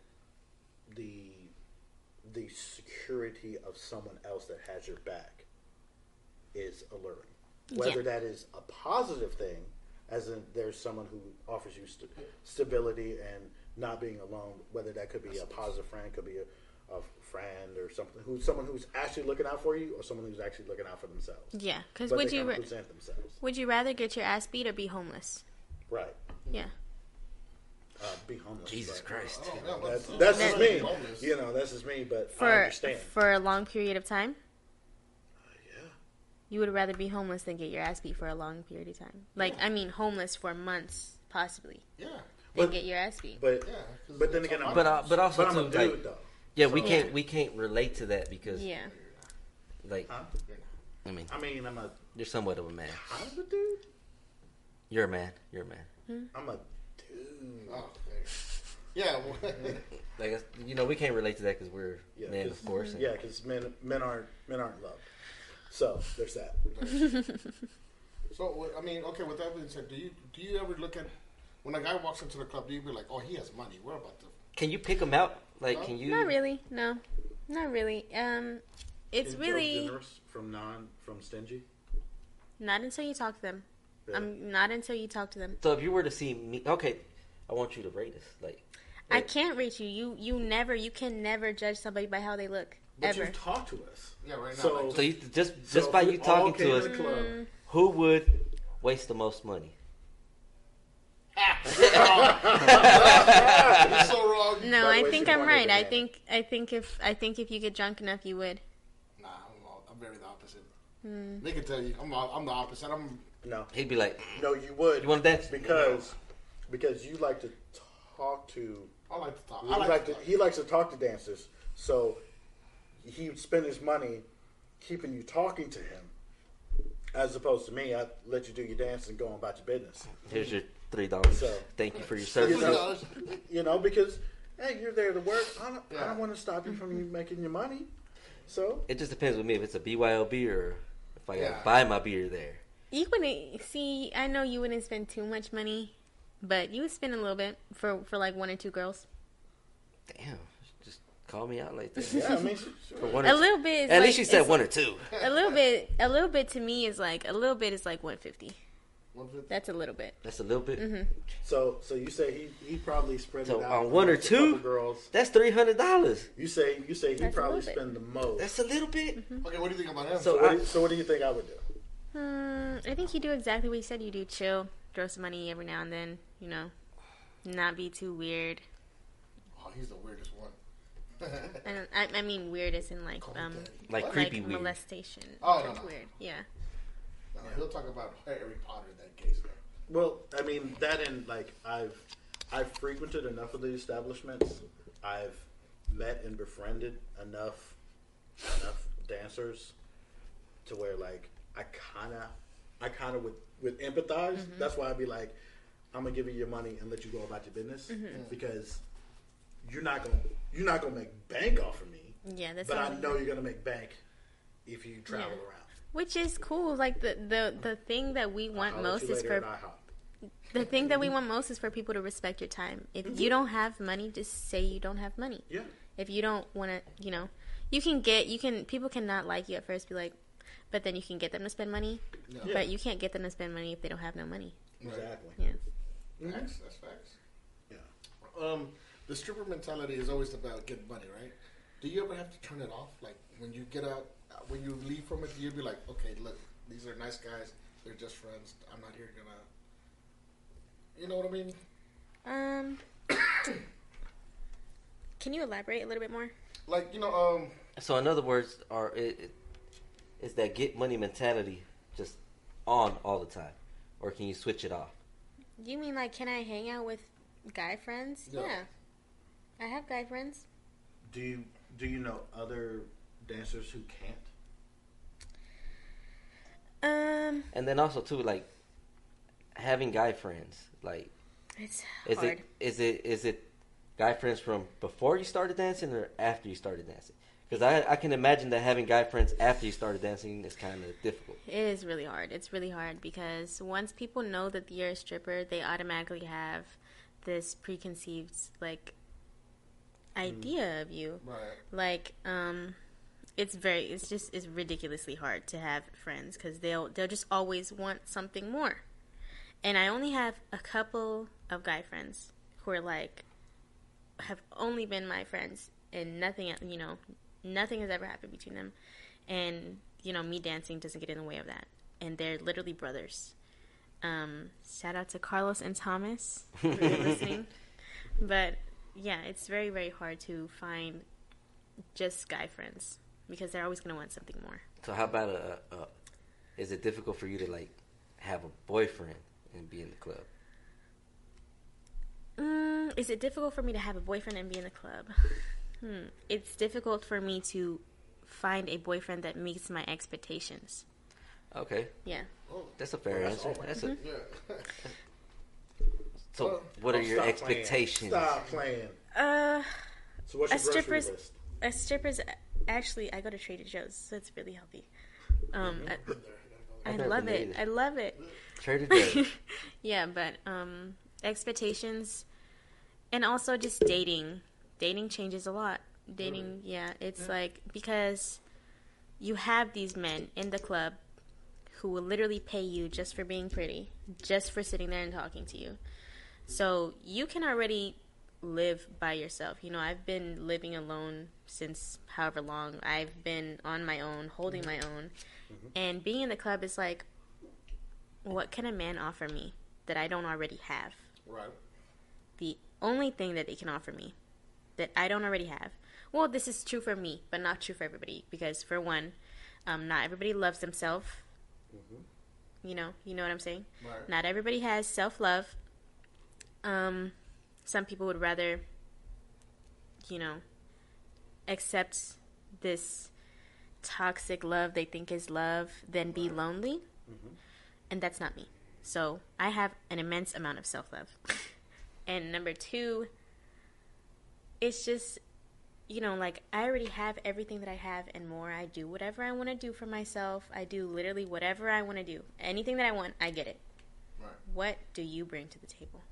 the the security of someone else that has your back is alluring. Whether Yeah. that is a positive thing, as in there's someone who offers you st- stability and not being alone. Whether that could be a positive friend, could be a, a friend or something who's someone who's actually looking out for you, or someone who's actually looking out for themselves. Yeah, because would you can ra- present themselves would you rather get your ass beat or be homeless? right? Yeah. Uh, be homeless. Jesus but- Christ. I don't know, That's that's just me. Homeless. You know, that's just me. But I For understand. for a long period of time, yeah. You would rather be homeless than get your ass beat for a long period of time. Like I mean, homeless for months possibly, Yeah, than But- get your ass beat. But yeah. 'cause But then again, I'm- But uh, but also but I'm too a dude like though. yeah, we can't we can't relate to that because yeah. like Huh? I mean I mean, I'm a you're somewhat of a man. kind of a dude. You're a man. You're a man. I'm a dude. Oh. Yeah, [LAUGHS] Like you know, we can't relate to that because we're Yeah, men, 'cause- of course. and- Yeah, because men men aren't men aren't loved. So there's that. [LAUGHS] so I mean, okay. With that being said, do you do you ever look at when a guy walks into the club? Do you be like, oh, he has money? We're about to. Can you pick him out? Like, No. can you? Not really. No, not really. Um, it's Is Joe really generous from non from stingy. not until you talk to them. Yeah. Um, not until you talk to them. So if you were to see me, okay, I want you to rate us. Like, I can't rate you. You you never. You can never judge somebody by how they look. But ever. you've talked to us. Yeah, right now. So- like, so you just So just by you talking to to us, the club, Mm. who would waste the most money? [LAUGHS] You're so wrong. No, I think I'm right. with a I man. think I think if I think if you get drunk enough, you would. Nah, I'm, all, I'm very the opposite. Hmm. They can tell you, I'm all, I'm the opposite. I'm no, He'd be like, no, you would. "You want to dance?" because because you like to talk to. I like to talk. He, I like, like to to, talk. he likes to talk to dancers, so he would spend his money keeping you talking to him, as opposed to me. I let you do your dance and go on about your business. Here's your three dollars. So- Thank you for your You service. know, you know, because hey, you're there to work. I don't, I Yeah. don't want to stop you from you making your money. So It just depends with me if it's a BYOB or if I gotta buy my beer there. You wouldn't see. I know you wouldn't spend too much money, but you would spend a little bit for for like one or two girls. Damn, just call me out like that. [LAUGHS] yeah, I mean, sure. One A two. little bit. At like, least you said one or two. A little bit. A little bit to me is like a little bit is like one fifty. 150. That's a little bit. That's a little bit. Mm-hmm. so so you say he he probably spread So it out on one or two? girls. That's three hundred dollars. You say you say he That's probably little spend the most. That's a little bit. Okay, what do you think about him? So so, what I- do you, so what do you think I would do? Hmm, I think you do exactly what you said you do. Chill, throw some money every now and then. You know, not be too weird. oh, he's the weirdest one. I, don't, I, I mean weird is in like um Like What? creepy like weird. molestation. Oh, no, That's no. weird. Yeah. No, he'll talk about Harry Potter in that case. Man. Well, I mean that and like I've I've frequented enough of the establishments. I've met and befriended enough enough dancers to where like I kind of I kind of would would empathize. That's why I'd be like, I'm gonna give you your money and let you go about your business because you're not gonna you're not gonna make bank off of me. Yeah, that's but I know you're gonna make bank if you travel Yeah. around. Which is cool. Like the the the thing that we want I'll most is for the thing that we want most is for people to respect your time. If you don't have money, just say you don't have money. Yeah. If you don't want to, you know, you can get you can people cannot like you at first. Be like, but then you can get them to spend money. Yeah. But you can't get them to spend money if they don't have no money. Exactly. Yeah. Facts, that's facts. Yeah. Um, the stripper mentality is always about getting money, right? Do you ever have to turn it off? Like when you get out, uh, when you leave from it, do you be like, okay, look, these are nice guys. They're just friends. I'm not here gonna. You know what I mean? Um. [COUGHS] can you elaborate a little bit more? Like you know, um, So in other words, are it, it is that get money mentality just on all the time, or can you switch it off? You mean like, can I hang out with guy friends? Yeah. yeah. I have guy friends. Do you do you know other dancers who can't? Um, And then also too, like having guy friends. Like, it's is hard. it is it is it guy friends from before you started dancing or after you started dancing? Because I I can imagine that having guy friends after you started dancing is kind of difficult. It is really hard. It's really hard because once people know that you're a stripper, they automatically have this preconceived like idea of you. right? Like, um, it's very it's just it's ridiculously hard to have friends because they'll they'll just always want something more. And i only have a couple of guy friends who are like have only been my friends and nothing you know nothing has ever happened between them. And you know me dancing doesn't get in the way of that. And they're literally brothers. Um shout out to carlos and thomas you're [LAUGHS] listening. But yeah it's very very hard to find just guy friends because they're always going to want something more. So how about a, a? Is it difficult for you to like have a boyfriend and be in the club? Mm, is it difficult for me to have a boyfriend and be in the club? Hmm. It's difficult for me to find a boyfriend that meets my expectations. Okay, Yeah. Oh, that's a fair Well, that's answer. all right. That's a, [LAUGHS] yeah. So. What are your stop expectations? Playing. Stop playing. Uh, So what's A your grocery stripper's- list? a strippers. Actually, I go to Trader Joe's, so it's really healthy. Um, I, I I've love been it. I love it. Trader [LAUGHS] Joe's. yeah, but um, expectations, and also just dating. Dating changes a lot. Dating, yeah, it's like because you have these men in the club who will literally pay you just for being pretty, just for sitting there and talking to you. So you can already live by yourself. You know, I've been living alone since however long. I've been on my own, holding my own. And being in the club is like, what can a man offer me that I don't already have? Right. The only thing that they can offer me that I don't already have. Well, this is true for me, but not true for everybody. Because for one, um, not everybody loves themselves. You know, you know what I'm saying. Right. Not everybody has self love. Um, some people would rather, you know, accept this toxic love they think is love than be lonely. And that's not me. So I have an immense amount of self love. [LAUGHS] and number two, it's just, you know, like I already have everything that I have and more. I do whatever I want to do for myself. I do literally whatever I want to do. Anything that I want, I get it. Right. What do you bring to the table?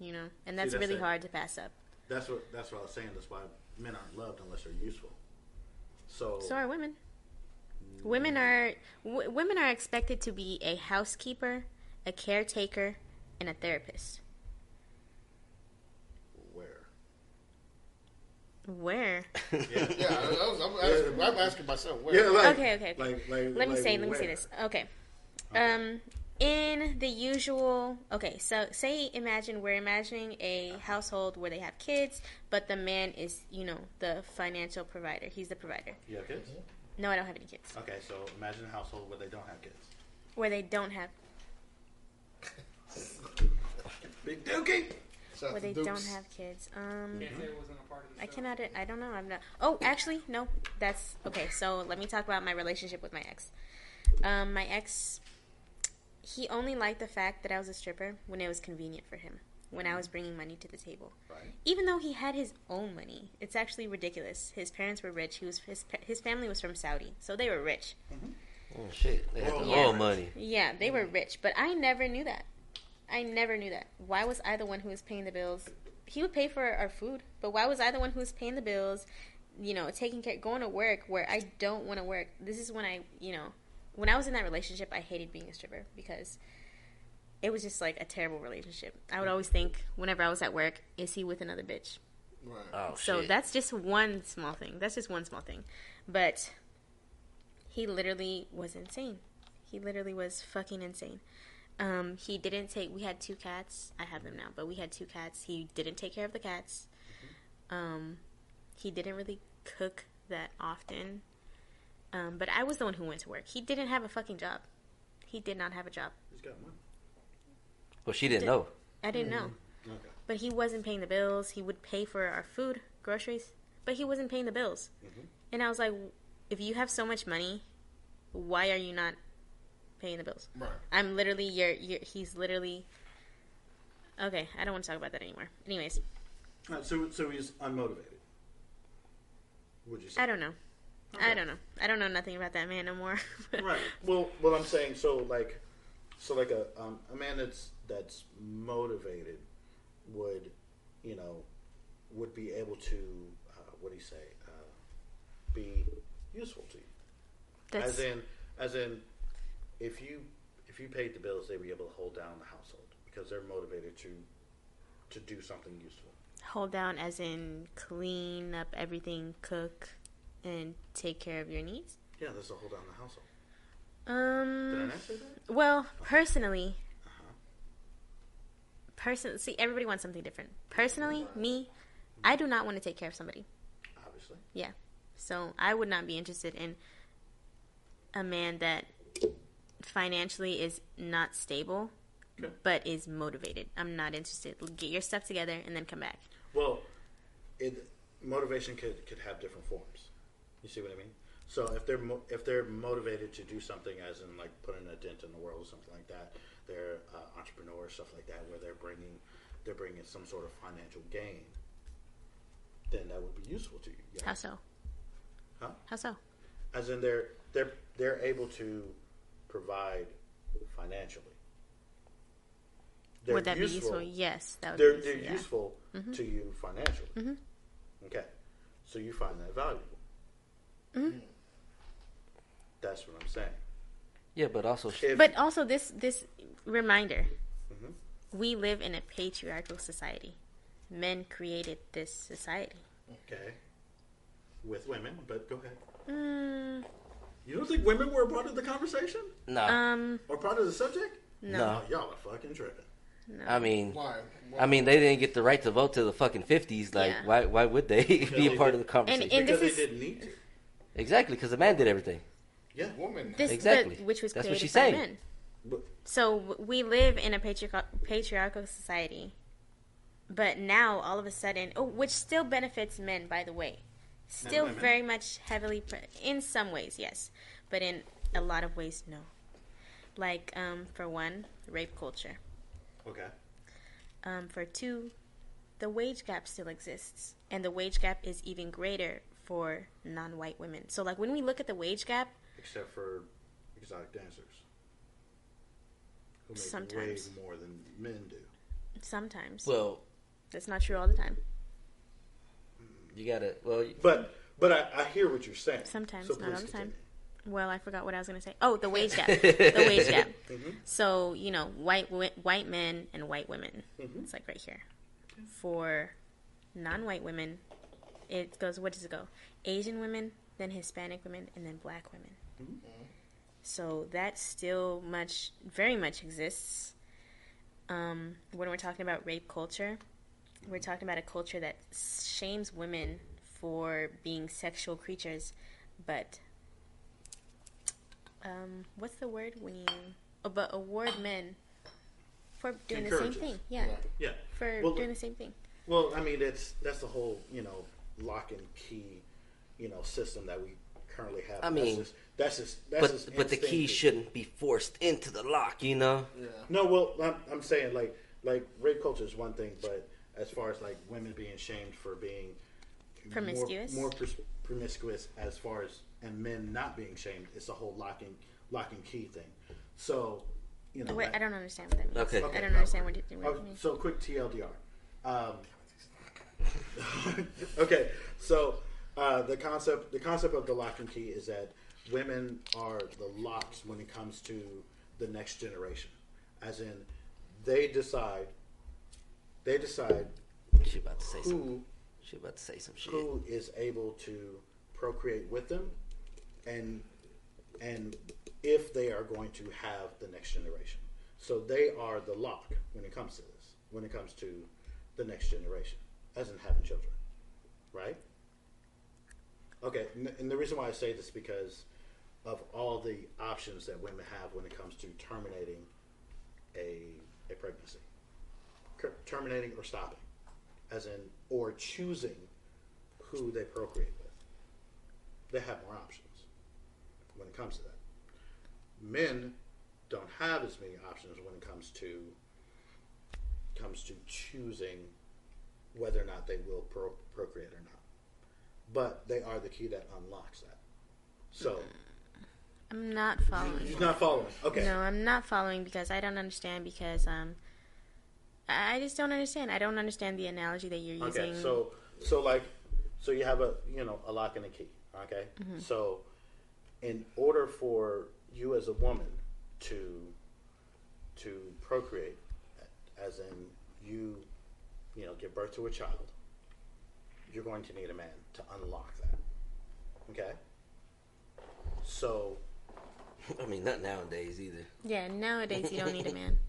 You know, and See, that's, that's really it. hard to pass up. That's what that's what I was saying. That's why men aren't loved unless they're useful. So, So are women. Women are w- women are expected to be a housekeeper, a caretaker, and a therapist. where? Where? [LAUGHS] Yeah, Yeah, I was, I'm, asking, I'm asking myself. Where? yeah. Like, Okay, okay, okay. Like, like, let me like say let me say where? this okay. um in the usual okay so say imagine we're imagining a household where they have kids but the man is you know the financial provider he's the provider You have kids? no i don't have any kids Okay, so imagine a household where they don't have kids. where they don't have [LAUGHS] Big Dookie. Shout where they Dukes. don't have kids um Can't say it wasn't a part of the I show. cannot. I don't know. I'm not. Oh, actually, no. That's okay. So let me talk about my relationship with my ex. Um, my ex, he only liked the fact that I was a stripper when it was convenient for him. When I mm-hmm. was bringing money to the table, Right. even though he had his own money, it's actually ridiculous. His parents were rich. He was his his family was from Saudi, so they were rich. Mm-hmm. Oh shit! They had the Whoa. oil Yeah. money. Yeah, they were mm-hmm. rich, but I never knew that. I never knew that. Why was I the one who was paying the bills? He would pay for our food, but why was I the one who was paying the bills? You know, taking care, going to work where I don't want to work. This is when I, you know, when I was in that relationship, I hated being a stripper because it was just like a terrible relationship. I would always think whenever I was at work, is he with another bitch? Right. Oh So shit! that's just one small thing. That's just one small thing. But he literally was insane. He literally was fucking insane. Um, he didn't take. We had two cats. I have them now, but we had two cats. He didn't take care of the cats. Um, he didn't really cook that often. Um, but I was the one who went to work. He didn't have a fucking job. He did not have a job. He's got money. well, she didn't know. I didn't know. Okay. But he wasn't paying the bills. He would pay for our food, groceries, but he wasn't paying the bills. And I was like, if you have so much money, why are you not paying the bills? Right. I'm literally your, your he's literally Okay, I don't want to talk about that anymore. Anyways, All right, so so he's unmotivated. Would you say? I don't know. I don't know. I don't know nothing about that man no more. [LAUGHS] right. Well, well, I'm saying so like, so like a um, a man that's that's motivated would, you know, would be able to uh, what do you say? Uh, be useful to you? That's as in, as in, if you if you paid the bills, they'd be able to hold down the household because they're motivated to to do something useful. hold down, as in clean up everything, cook, and take care of your needs. Yeah, that's a hold down the household. Um. Did. I not say that? Well, personally, Uh-huh. person. See, everybody wants something different. Personally, me, I do not want to take care of somebody. Obviously. Yeah. So I would not be interested in a man that financially is not stable, Okay. but is motivated. I'm not interested. Get your stuff together and then come back. Well, it motivation could could have different forms. You see what I mean? So if they're mo- if they're motivated to do something, as in like putting a dent in the world or something like that, they're uh, entrepreneurs, stuff like that, where they're bringing they're bringing some sort of financial gain. Then that would be useful to you. yes. How so? Huh? How so? As in they're they're they're able to provide financially. They're would that be useful? Yes, that would they're be they're useful. yeah. useful to you financially. Okay, so you find that valuable. Mm-hmm. That's what I'm saying. Yeah, but also If, But also this this reminder. Mhm. We live in a patriarchal society. Men created this society. okay, with women, but go ahead. Mm, You don't think women were a part of the conversation no. um or part of the subject? no. No. Oh, y'all are fucking tripping. No. I mean, Why? Why? I mean, they didn't get the right to vote till the fucking fifties. Like, Yeah. why? Why would they [LAUGHS] be a part of the conversation? And because this they is- didn't need to. Exactly, because the man did everything. Yeah, woman. this Exactly. but- which was That's what she's saying. men. but So we live in a patriarchal, patriarchal society, but now all of a sudden, oh, which still benefits men, by the way, still very much heavily, pre- in some ways, yes, but in a lot of ways, no. Like, um, for one, rape culture. okay. Um, for two, the wage gap still exists, and the wage gap is even greater for non-white women. So, like, when we look at the wage gap, except for exotic dancers, who make Sometimes. way more than men do. sometimes Well, that's not true all the time. you gotta. Well, you- But but I, I hear what you're saying. Sometimes, So not all please the time. Well, I forgot what I was going to say. Oh, the wage gap. [LAUGHS] the wage gap. [LAUGHS] Mhm. So you know, white wi- white men and white women. Mhm. It's like right here. For non-white women, it goes. What does it go? Asian women, then Hispanic women, and then Black women. So that still much, very much exists. Um, when we're talking about rape culture, we're talking about a culture that shames women for being sexual creatures, but um, what's the word when you oh, but award men for doing the same Encourages. thing? Yeah, Yeah. for Well, doing the same thing. Well, I mean, that's that's the whole you know lock and key, you know, system that we currently have. I That's mean, just, that's just that's but just but the key shouldn't be forced into the lock. You know. Yeah. No, well, I'm, I'm saying like like rape culture is one thing, but as far as like women being shamed for being Promiscuous? more, pros- promiscuous, as far as and men not being shamed, it's a whole lock and lock and key thing. So, you know, Wait, that- I don't understand what that means. Okay. I don't no. understand what you, what you mean. so quick TLDR. Um, [LAUGHS] okay, so uh, the concept the concept of the lock and key is that women are the locks when it comes to the next generation, as in they decide they decide She about to say something. who She about to say some shit. who is able to procreate with them, and and if they are going to have the next generation. So they are the lock when it comes to this. When it comes to the next generation, as in having children, right? Okay, and- the reason why I say this is because of all the options that women have when it comes to terminating a a pregnancy, terminating or stopping, as in or choosing who they procreate with. They have more options when it comes to that. Men don't have as many options when it comes to comes to choosing whether or not they will pro- procreate or not. But they are the key that unlocks that. So I'm not following. you're not following. Okay. No, I'm not following because I don't understand because um I I just don't understand. I don't understand the analogy that you're using. Okay, so so like So you have a you know a lock and a key. Okay. So in order for you as a woman to to procreate, as in you you know give birth to a child, you're going to need a man to unlock that. Okay. So [LAUGHS] I mean, not nowadays either. Yeah, nowadays you don't need a man. [LAUGHS]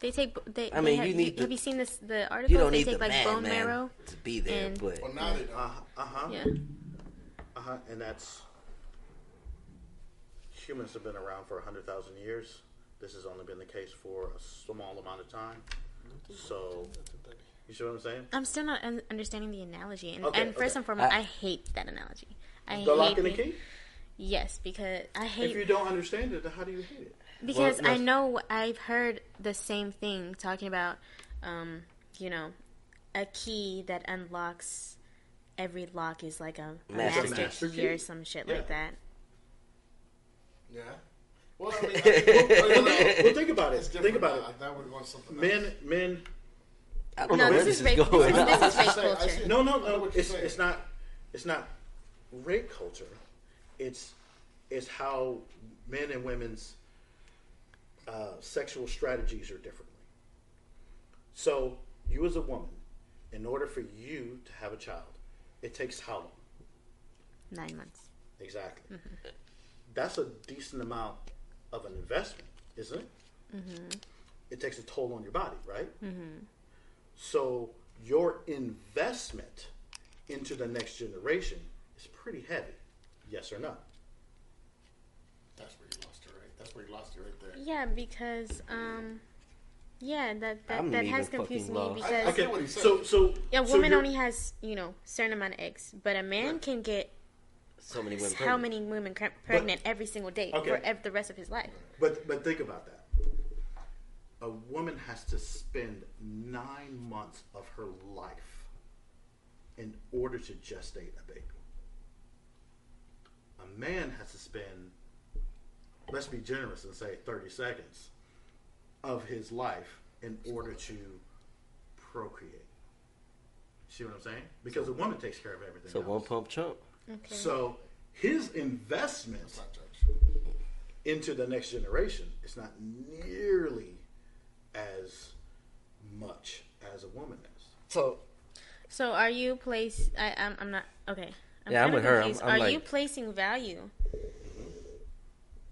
They take. They, I they mean, have, you need Have the- you seen this? The article. You don't they need take the like man, bone man marrow. to be there, and- but Well, now they uh uh huh Yeah. uh huh, and that's humans have been around for hundred thousand years. This has only been the case for a small amount of time. So you see what I'm saying? I'm still not un- understanding the analogy, and, Okay, and first okay. and foremost, I- I, hate that analogy. I The lock and the the- key. Yes, because I hate If you don't understand it, then how do you hate it? because Well, I let's- know I've heard the same thing talking about, um, you know, a key that unlocks every lock is like a, a Master master, master key key. or some shit Yeah. like that. Yeah. Well, I mean, I, well, well, Well, think about it. Think different. about I, it. that would want something. Men, else. men. I don't No, know where this this is is rape- going. this is- I rape what you're. I culture. see- No, no, no. It's it's not. It's not rape culture. It's it's how men and women's uh, sexual strategies are differently. So you as a woman, in order for you to have a child, it takes how long? Nine months. Exactly. That's a decent amount of an investment, isn't it? It takes a toll on your body, right? So your investment into the next generation is pretty heavy. Yes or no? That's where you lost it, right? That's where you lost it right there. Yeah, because um, yeah, that that, that has confused me lost. I- I because get what he's. So so a woman you're- only has you know certain amount of eggs, but a man can get so many women. how pregnant. many women cre- pregnant every single day Okay. for ev- the rest of his life. But but think about that. A woman has to spend nine months of her life in order to gestate a baby. A man has to spend, let's be generous and say 30 seconds of his life in order to procreate. See what I'm saying? Because a woman takes care of everything. So else. one pump chump. Okay. So his investment It's not judge. into the next generation is not nearly as much as a woman is. So So are you place? I, I'm, I'm not okay. I'm Yeah, I'm kinda with her. I'm- I'm are you placing value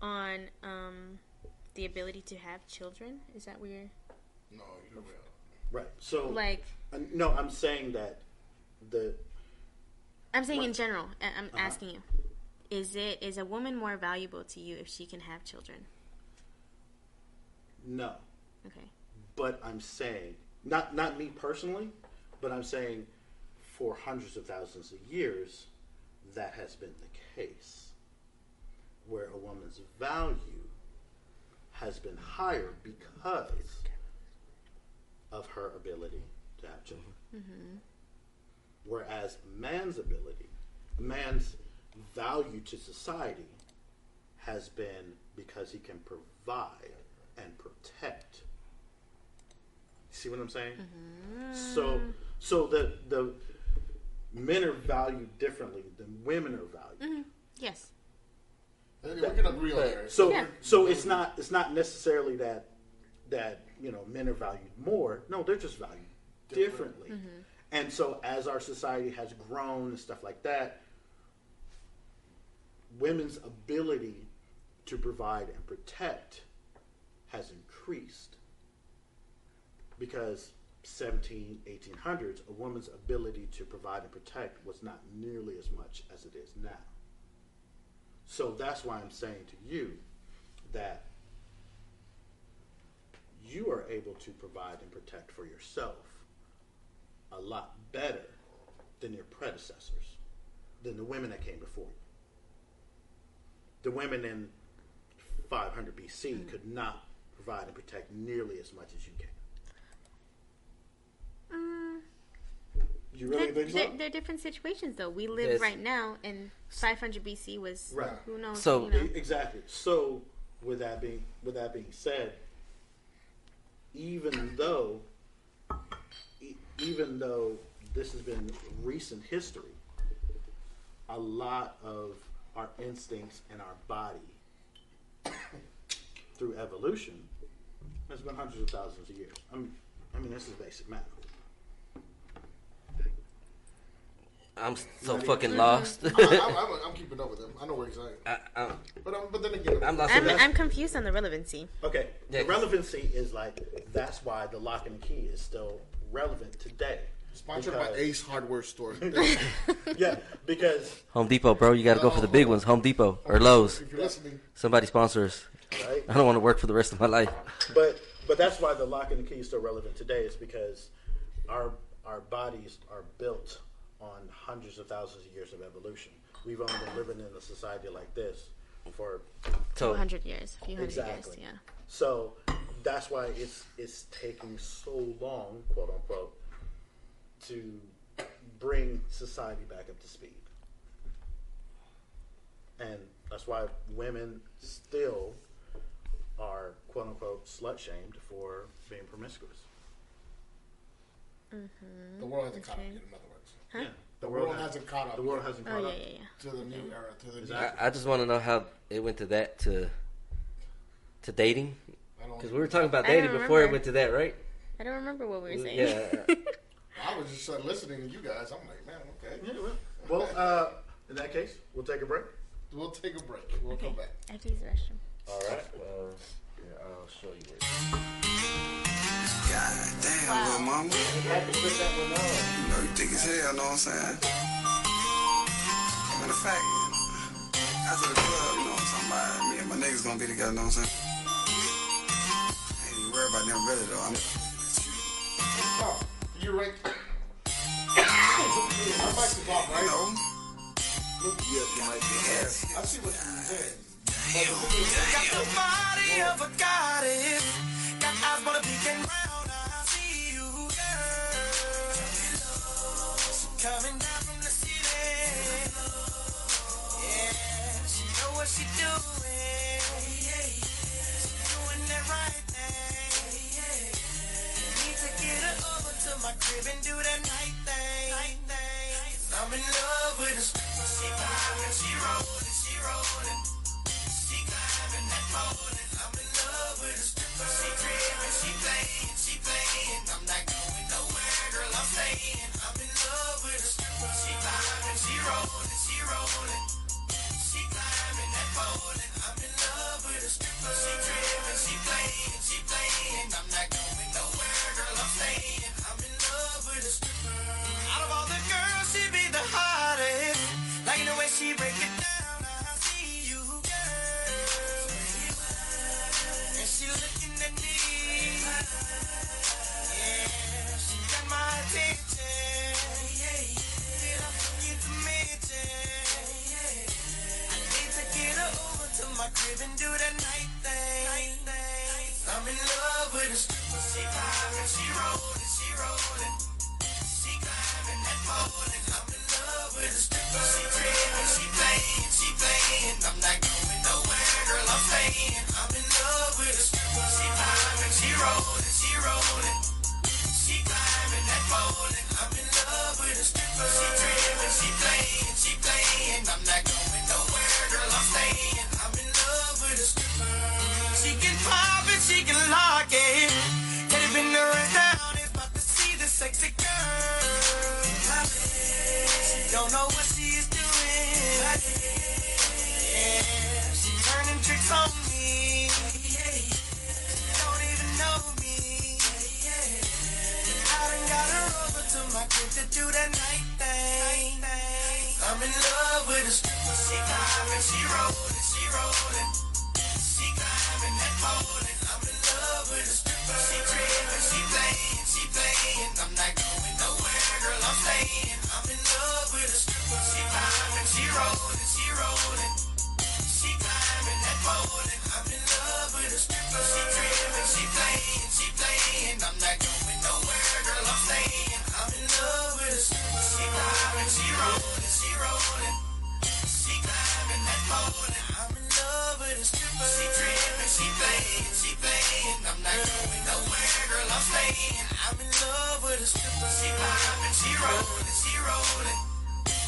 on um the ability to have children? Is that weird? No, you will. Right. So, Like uh, no, I'm saying that the I'm saying in general. I'm Uh-huh. asking you: Is it is a woman more valuable to you if she can have children? no, Okay. but I'm saying not not me personally, but I'm saying for hundreds of thousands of years that has been the case where a woman's value has been higher because of her ability to have children. Whereas man's ability, man's value to society has been because he can provide and protect. See what I'm saying? So, mm-hmm. so the the men are valued differently than women are valued. Mm-hmm. Yes. I think we can agree on there. So, Yeah. so it's not it's not necessarily that that you know men are valued more. No, they're just valued differently. Mm-hmm. And so, as our society has grown and stuff like that, women's ability to provide and protect has increased. Because 17 1800s a woman's ability to provide and protect was not nearly as much as it is now. So that's why I'm saying to you that you are able to provide and protect for yourself a lot better than your predecessors, than the women that came before you. The women in 500 BC could not provide and protect nearly as much as you can. Mm, You really they're, think so? they're, they're different situations, though. We live Yes. right now, and 500 BC was Right. who knows. So- you know. Exactly. So, with that being with that being said, even though, even though this has been recent history, a lot of our instincts and our body [COUGHS] through evolution has been hundreds of thousands of years. I mean, I mean this is basic math. I'm so fucking lost. [LAUGHS] I, I'm, I'm, I'm keeping up with them. I know where he's at. I, I'm, But um, but then again, I'm lost. I'm, in I'm confused on the relevancy. Okay, Yeah, the 'cause- relevancy is like that's why the lock and key is still relevant today. sponsored by Ace Hardware Store. [LAUGHS] Yeah, because Home Depot, bro. You got to go for the big ones. Home Depot or Lowe's. If you're listening, Somebody sponsors. right, I don't want to work for the rest of my life. but but that's why the lock and the key is still relevant today. Is because our our bodies are built on hundreds of thousands of years of evolution. We've only been living in a society like this for So 200 years, a few hundred Exactly. years, yeah. So that's why it's it's taking so long, quote unquote, to bring society back up to speed. And that's why women still are quote unquote slut shamed for being promiscuous. Mm-hmm. the world hasn't caught up yet. In other words, Huh? Yeah. the world hasn't caught up. The world yet hasn't Oh, caught yeah, up. yeah, yeah. to the new era. To the new. Exactly. I, I just want to know how it went to that to to dating I don't. Because we were talking about dating before it went to that, right? I don't remember what we were saying. Yeah. [LAUGHS] I was just uh, listening to you guys. I'm like, man, okay. Yeah, well, well uh, in that case, we'll take a break. We'll take a break. We'll Okay. come back. I have to use the restroom. All right. Well, here, I'll show you it. God damn, little mama. You Had to put that one on. You know you thick as hell, know what I'm saying? Matter of fact, after the club, you know what I'm talking about? Me and my niggas gonna be together, know what I'm saying? I ain't even worried about them really though. I'm Oh, [COUGHS] you right. My mic is off, you right? know, Yes, you might be. I see what you're. Got the body of a goddess. Got eyes but a peeking round. I see you, girl. She coming down from the city. Yeah, she know what she doing. To my crib and do that night thing. I'm in love with her. She vibing, she rolling, she rolling. She climbing that and I'm in love with her. She tripping, she playing, she playing. I'm not going nowhere, girl, I'm staying. I'm in love with her. She vibing, she rolling, she rolling. She climbing that and I'm in love with her. She tripping, and do that night thing. I'm in love with her stripper. She vibing, she rolling, she rolling. She climbing that pole and I'm in love with her stripper. She tripping, she playing, she playing. I'm not going nowhere, girl, I'm staying. I'm in love with her stripper. She vibing, she rolling, she rolling. She climbing that pole and I'm in love with her stripper. She tripping, Can it been down? It's about to see the sexy girl. She don't know what she is doing. Yeah, she turning tricks on me. Don't even know me. I done got her over to my crib to do that night thing. I'm in love with a stripper. She climbing, she rolling, she rolling. She climbing that pole She tripping, she playing, I'm not going nowhere, girl, I'm staying I'm in love with a screw, she popping, she rolling, she rolling. She climbing, that pole. I'm in love with a stripper. she playing, she playing. I'm not going nowhere, girl. I'm staying. I'm in love with a stripper. She popping, she rolling, she rolling She climbing that pony, I'm in love with a screw, she trimmin', she playing playing. I'm not going nowhere, girl, I'm staying. I'm in love with a stripper. She climbing, she rolling, she rolling.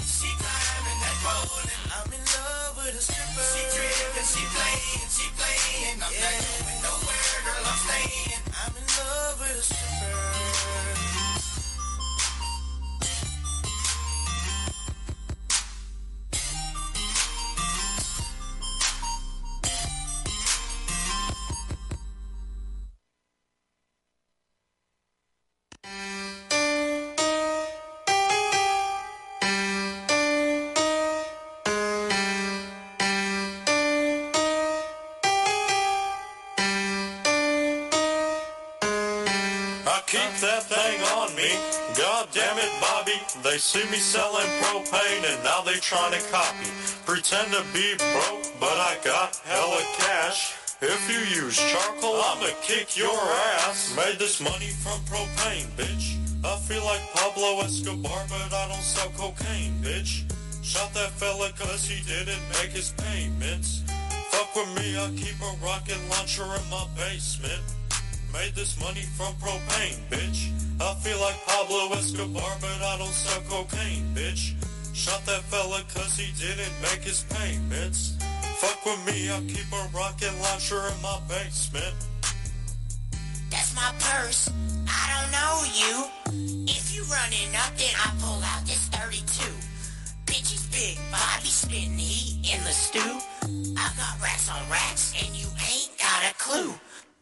She climbing that pole. I'm in love with a stripper. She tripping, she playing, she playing. I'm yeah. not going nowhere, girl, I'm staying. I'm in love with a stripper. They see me selling propane and now they trying to copy. Pretend to be broke, but I got hella cash. If you use charcoal, I'ma kick your ass. Made this money from propane, bitch. I feel like Pablo Escobar, but I don't sell cocaine, bitch. Shot that fella cause he didn't make his payments. Fuck with me, I keep a rocket launcher in my basement. Made this money from propane, bitch. I feel like Pablo Escobar, but I don't sell cocaine, bitch. Shot that fella cause he didn't make his payments. Fuck with me, I keep a rocket launcher in my basement. That's my purse. I don't know you. If you running up, then I pull out this 32. Bitch is big, Bobby spitting heat in the stew. I got racks on racks, and you ain't got a clue.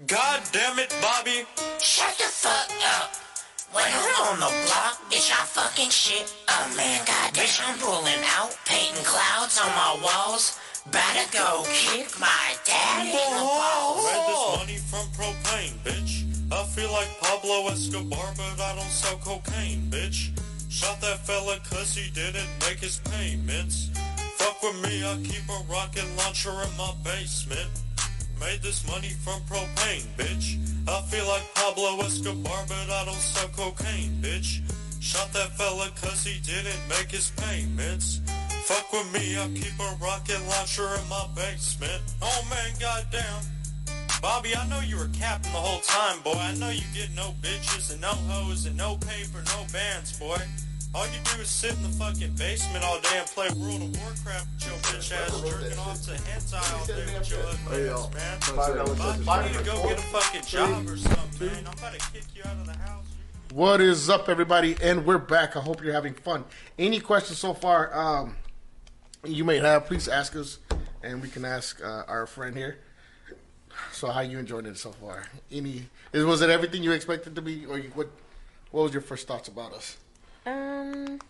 God damn it, Bobby. Shut the fuck up. When I'm on the block, bitch, I fucking shit. Oh man, god bitch, I'm pulling out, painting clouds on my walls. Better go kick my dad in the balls. Made this money from propane, bitch. I feel like Pablo Escobar, but I don't sell cocaine, bitch. Shot that fella cause he didn't make his payments. Fuck with me, I keep a rocket launcher in my basement. Made this money from propane, bitch. I feel like Pablo Escobar, but I don't sell cocaine, bitch. Shot that fella cause he didn't make his payments. Fuck with me, I keep a rocket launcher in my basement. Oh man, goddamn. Bobby, I know you were capping the whole time, boy. I know you get no bitches and no hoes and no paper, no bands, boy. All you do is sit in the fucking basement all day and play World of Warcraft with your bitch ass, jerking off to hentai all day with your ugly ass, man. Bobby, you need to go get a fucking job or something, man. I'm about to kick you out of the house. What is up, everybody? And we're back. I hope you're having fun. Any questions so far um, you may have, please ask us, and we can ask uh, our friend here. So, how you enjoying it so far? Any is was it everything you expected to be, or you, what? What was your first thoughts about us? Um,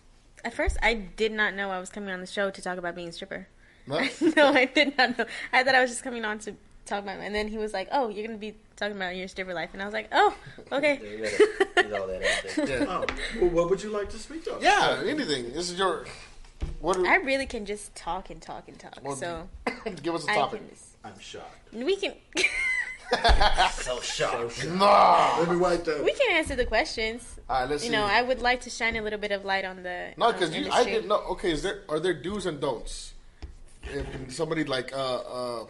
at first, I did not know I was coming on the show to talk about being a stripper. No? [LAUGHS] no, I did not know. I thought I was just coming on to talk about. And then he was like, "Oh, you're gonna be talking about your stripper life," and I was like, "Oh, okay." [LAUGHS] Yeah, you gotta get all that. Yeah, Oh, well, what would you like to speak of? yeah, anything. This is your. What? I really can just talk and talk and talk. Well, so [LAUGHS] give us a topic. can just. I'm shocked. We can. So shocked. No. Let me write that. we can answer the questions. All right, let's You see. know, I would like to shine a little bit of light on the. No, um, because I industry. didn't know. Okay, is there are there do's and don'ts? If somebody like uh uh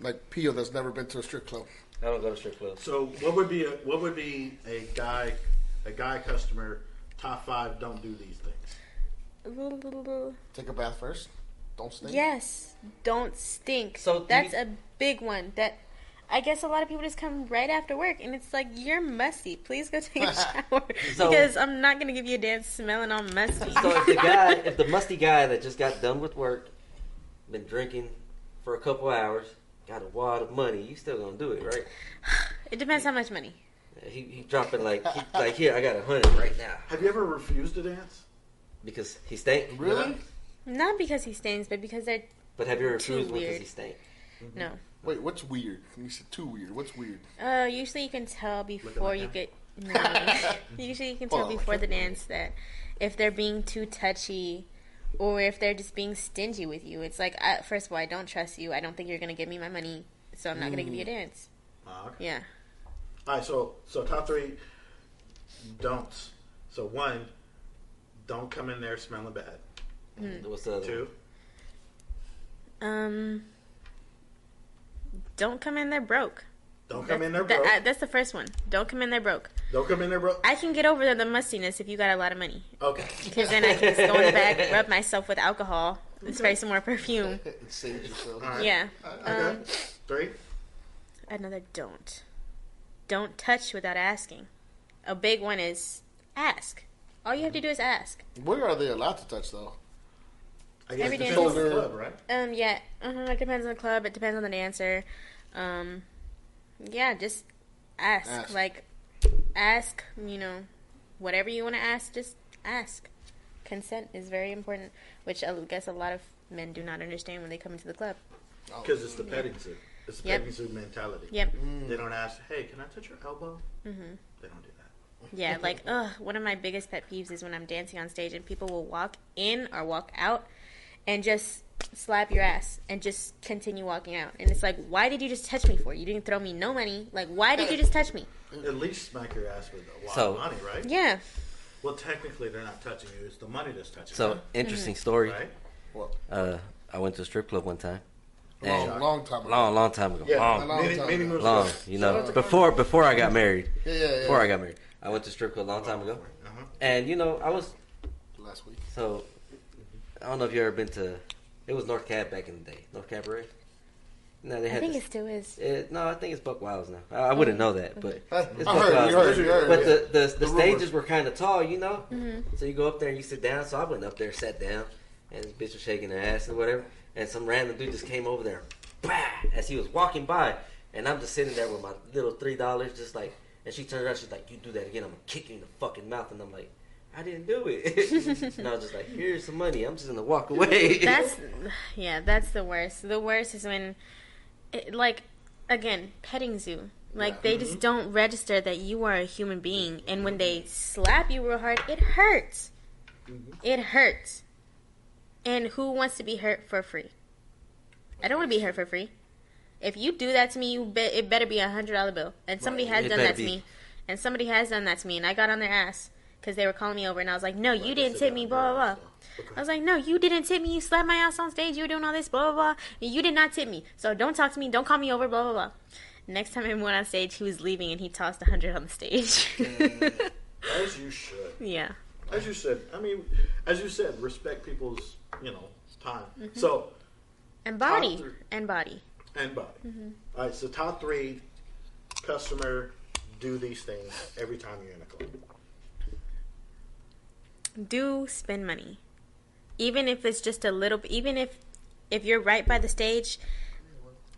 like Pio that's never been to a strip club, I don't go to strip clubs. So, what would be a what would be a guy a guy customer top five? Don't do these things. take a bath first. Don't stink. Yes, don't stink. So do that's you- a big one. That I guess a lot of people just come right after work, and it's like you're musty. Please go take a [LAUGHS] shower So- because I'm not gonna give you a dance smelling all musty. So if the guy, [LAUGHS] if the musty guy that just got done with work, been drinking for a couple hours, got a wad of money, you still gonna do it, right? [SIGHS] it depends how much money. He, he dropping like, he, like here, I got a hundred right now Have you ever refused to dance? because he stank. Really? Not because he stains, but because they're But have you ever refused because he stank? no. Wait, what's weird? You said too weird. What's weird? Uh, usually you can tell before you get. [LAUGHS] No. usually you can tell Oh, before the can't dance that if they're being too touchy, or if they're just being stingy with you. It's like, I, first of all, I don't trust you. I don't think you're gonna give me my money, so I'm not gonna give you a dance. Ah, okay. Yeah. All right. So, so top three don'ts. So one, don't come in there smelling bad. Hmm. What's the other? Two, Um. Don't come in there broke. Don't come in there That- broke. uh, that's the first one. Don't come in there broke. Don't come in there broke. I can get over the mustiness if you got a lot of money. Okay. Because then I can just go in the back, [LAUGHS] rub myself with alcohol, spray some more perfume. [LAUGHS] It saves yourself. All right. Yeah. Okay. Um, Three. another don't. Don't touch without asking. A big one is ask. All you have to do is ask. Where are they allowed to touch though? I guess Every it dance depends on is- the club, right? Um, yeah. Uh-huh, it depends on the club. It depends on the dancer. Um, yeah, just ask. Ask. Like, ask. You know, whatever you want to ask, just ask. Consent is very important, which I guess a lot of men do not understand when they come into the club. Because it's the petting zoo. It's the Yep. petting zoo mentality. Yep. They don't ask, "Hey, can I touch your elbow?" Mm-hmm. They don't do that. Yeah, like, [LAUGHS] ugh, one of my biggest pet peeves is when I'm dancing on stage and people will walk in or walk out and just slap your ass and just continue walking out. And it's like, why did you just touch me for? You didn't throw me no money. Like, why did you just touch me? At least smack your ass with a lot So- of money, right? Yeah. Well, technically, they're not touching you. It's the money that's touching So you. So, interesting story. Right? Uh, I went to a strip club one time. Long, And long time ago. long, long time ago. Yeah. long, long many, time many ago. long. You know, out to before before I got married. Yeah, yeah, yeah. Before I got married, I went to strip club a long time ago. Uh-huh. And you know, I was Last week. so. I don't know if you ever been to. It was North Cab back in the day. North Cabaret. No, they had. I had. think this, it still is. it, no, I think it's Buck Wiles now. I, I wouldn't know that, but I, It's I Buck heard, Wiles. you heard, you heard. But yeah. the the, the, The rumor. stages were kind of tall, you know. Mm-hmm. So you go up there and you sit down. So I went up there, sat down, and this bitch was shaking her ass and whatever. And some random dude just came over there, bah, as he was walking by, and I'm just sitting there with my little three dollars, just like. And she turned around, she's like, "You do that again, I'm gonna kick you in the fucking mouth." And I'm like, "I didn't do it." [LAUGHS] and I was just like, "Here's some money. I'm just gonna walk [LAUGHS] away." That's, [LAUGHS] yeah, that's the worst. The worst is when, it, like, again, petting zoo. Like, they mm-hmm. just don't register that you are a human being. And when they mm-hmm. slap you real hard, it hurts. Mm-hmm. It hurts. And who wants to be hurt for free? I don't want to be hurt for free. If you do that to me, you bet it better be a hundred dollar bill. And somebody has It done that to be. me, and somebody has done that to me, and I got on their ass because they were calling me over, and I was like, "No, you didn't tip me." Blah blah blah. I was like, "No, you didn't tip me. You slapped my ass on stage. You were doing all this. Blah blah blah. And you did not tip me. So don't talk to me. Don't call me over. Blah blah blah." Next time I went on stage, he was leaving, and he tossed a hundred on the stage. As you should. [LAUGHS] yeah. As you said. I mean, as you said, respect people's, you know, time. Mm-hmm. So, And body. And body. and body. Mm-hmm. All right, so top three customer do these things every time you're in a club. Do spend money. Even if it's just a little even if if you're right by the stage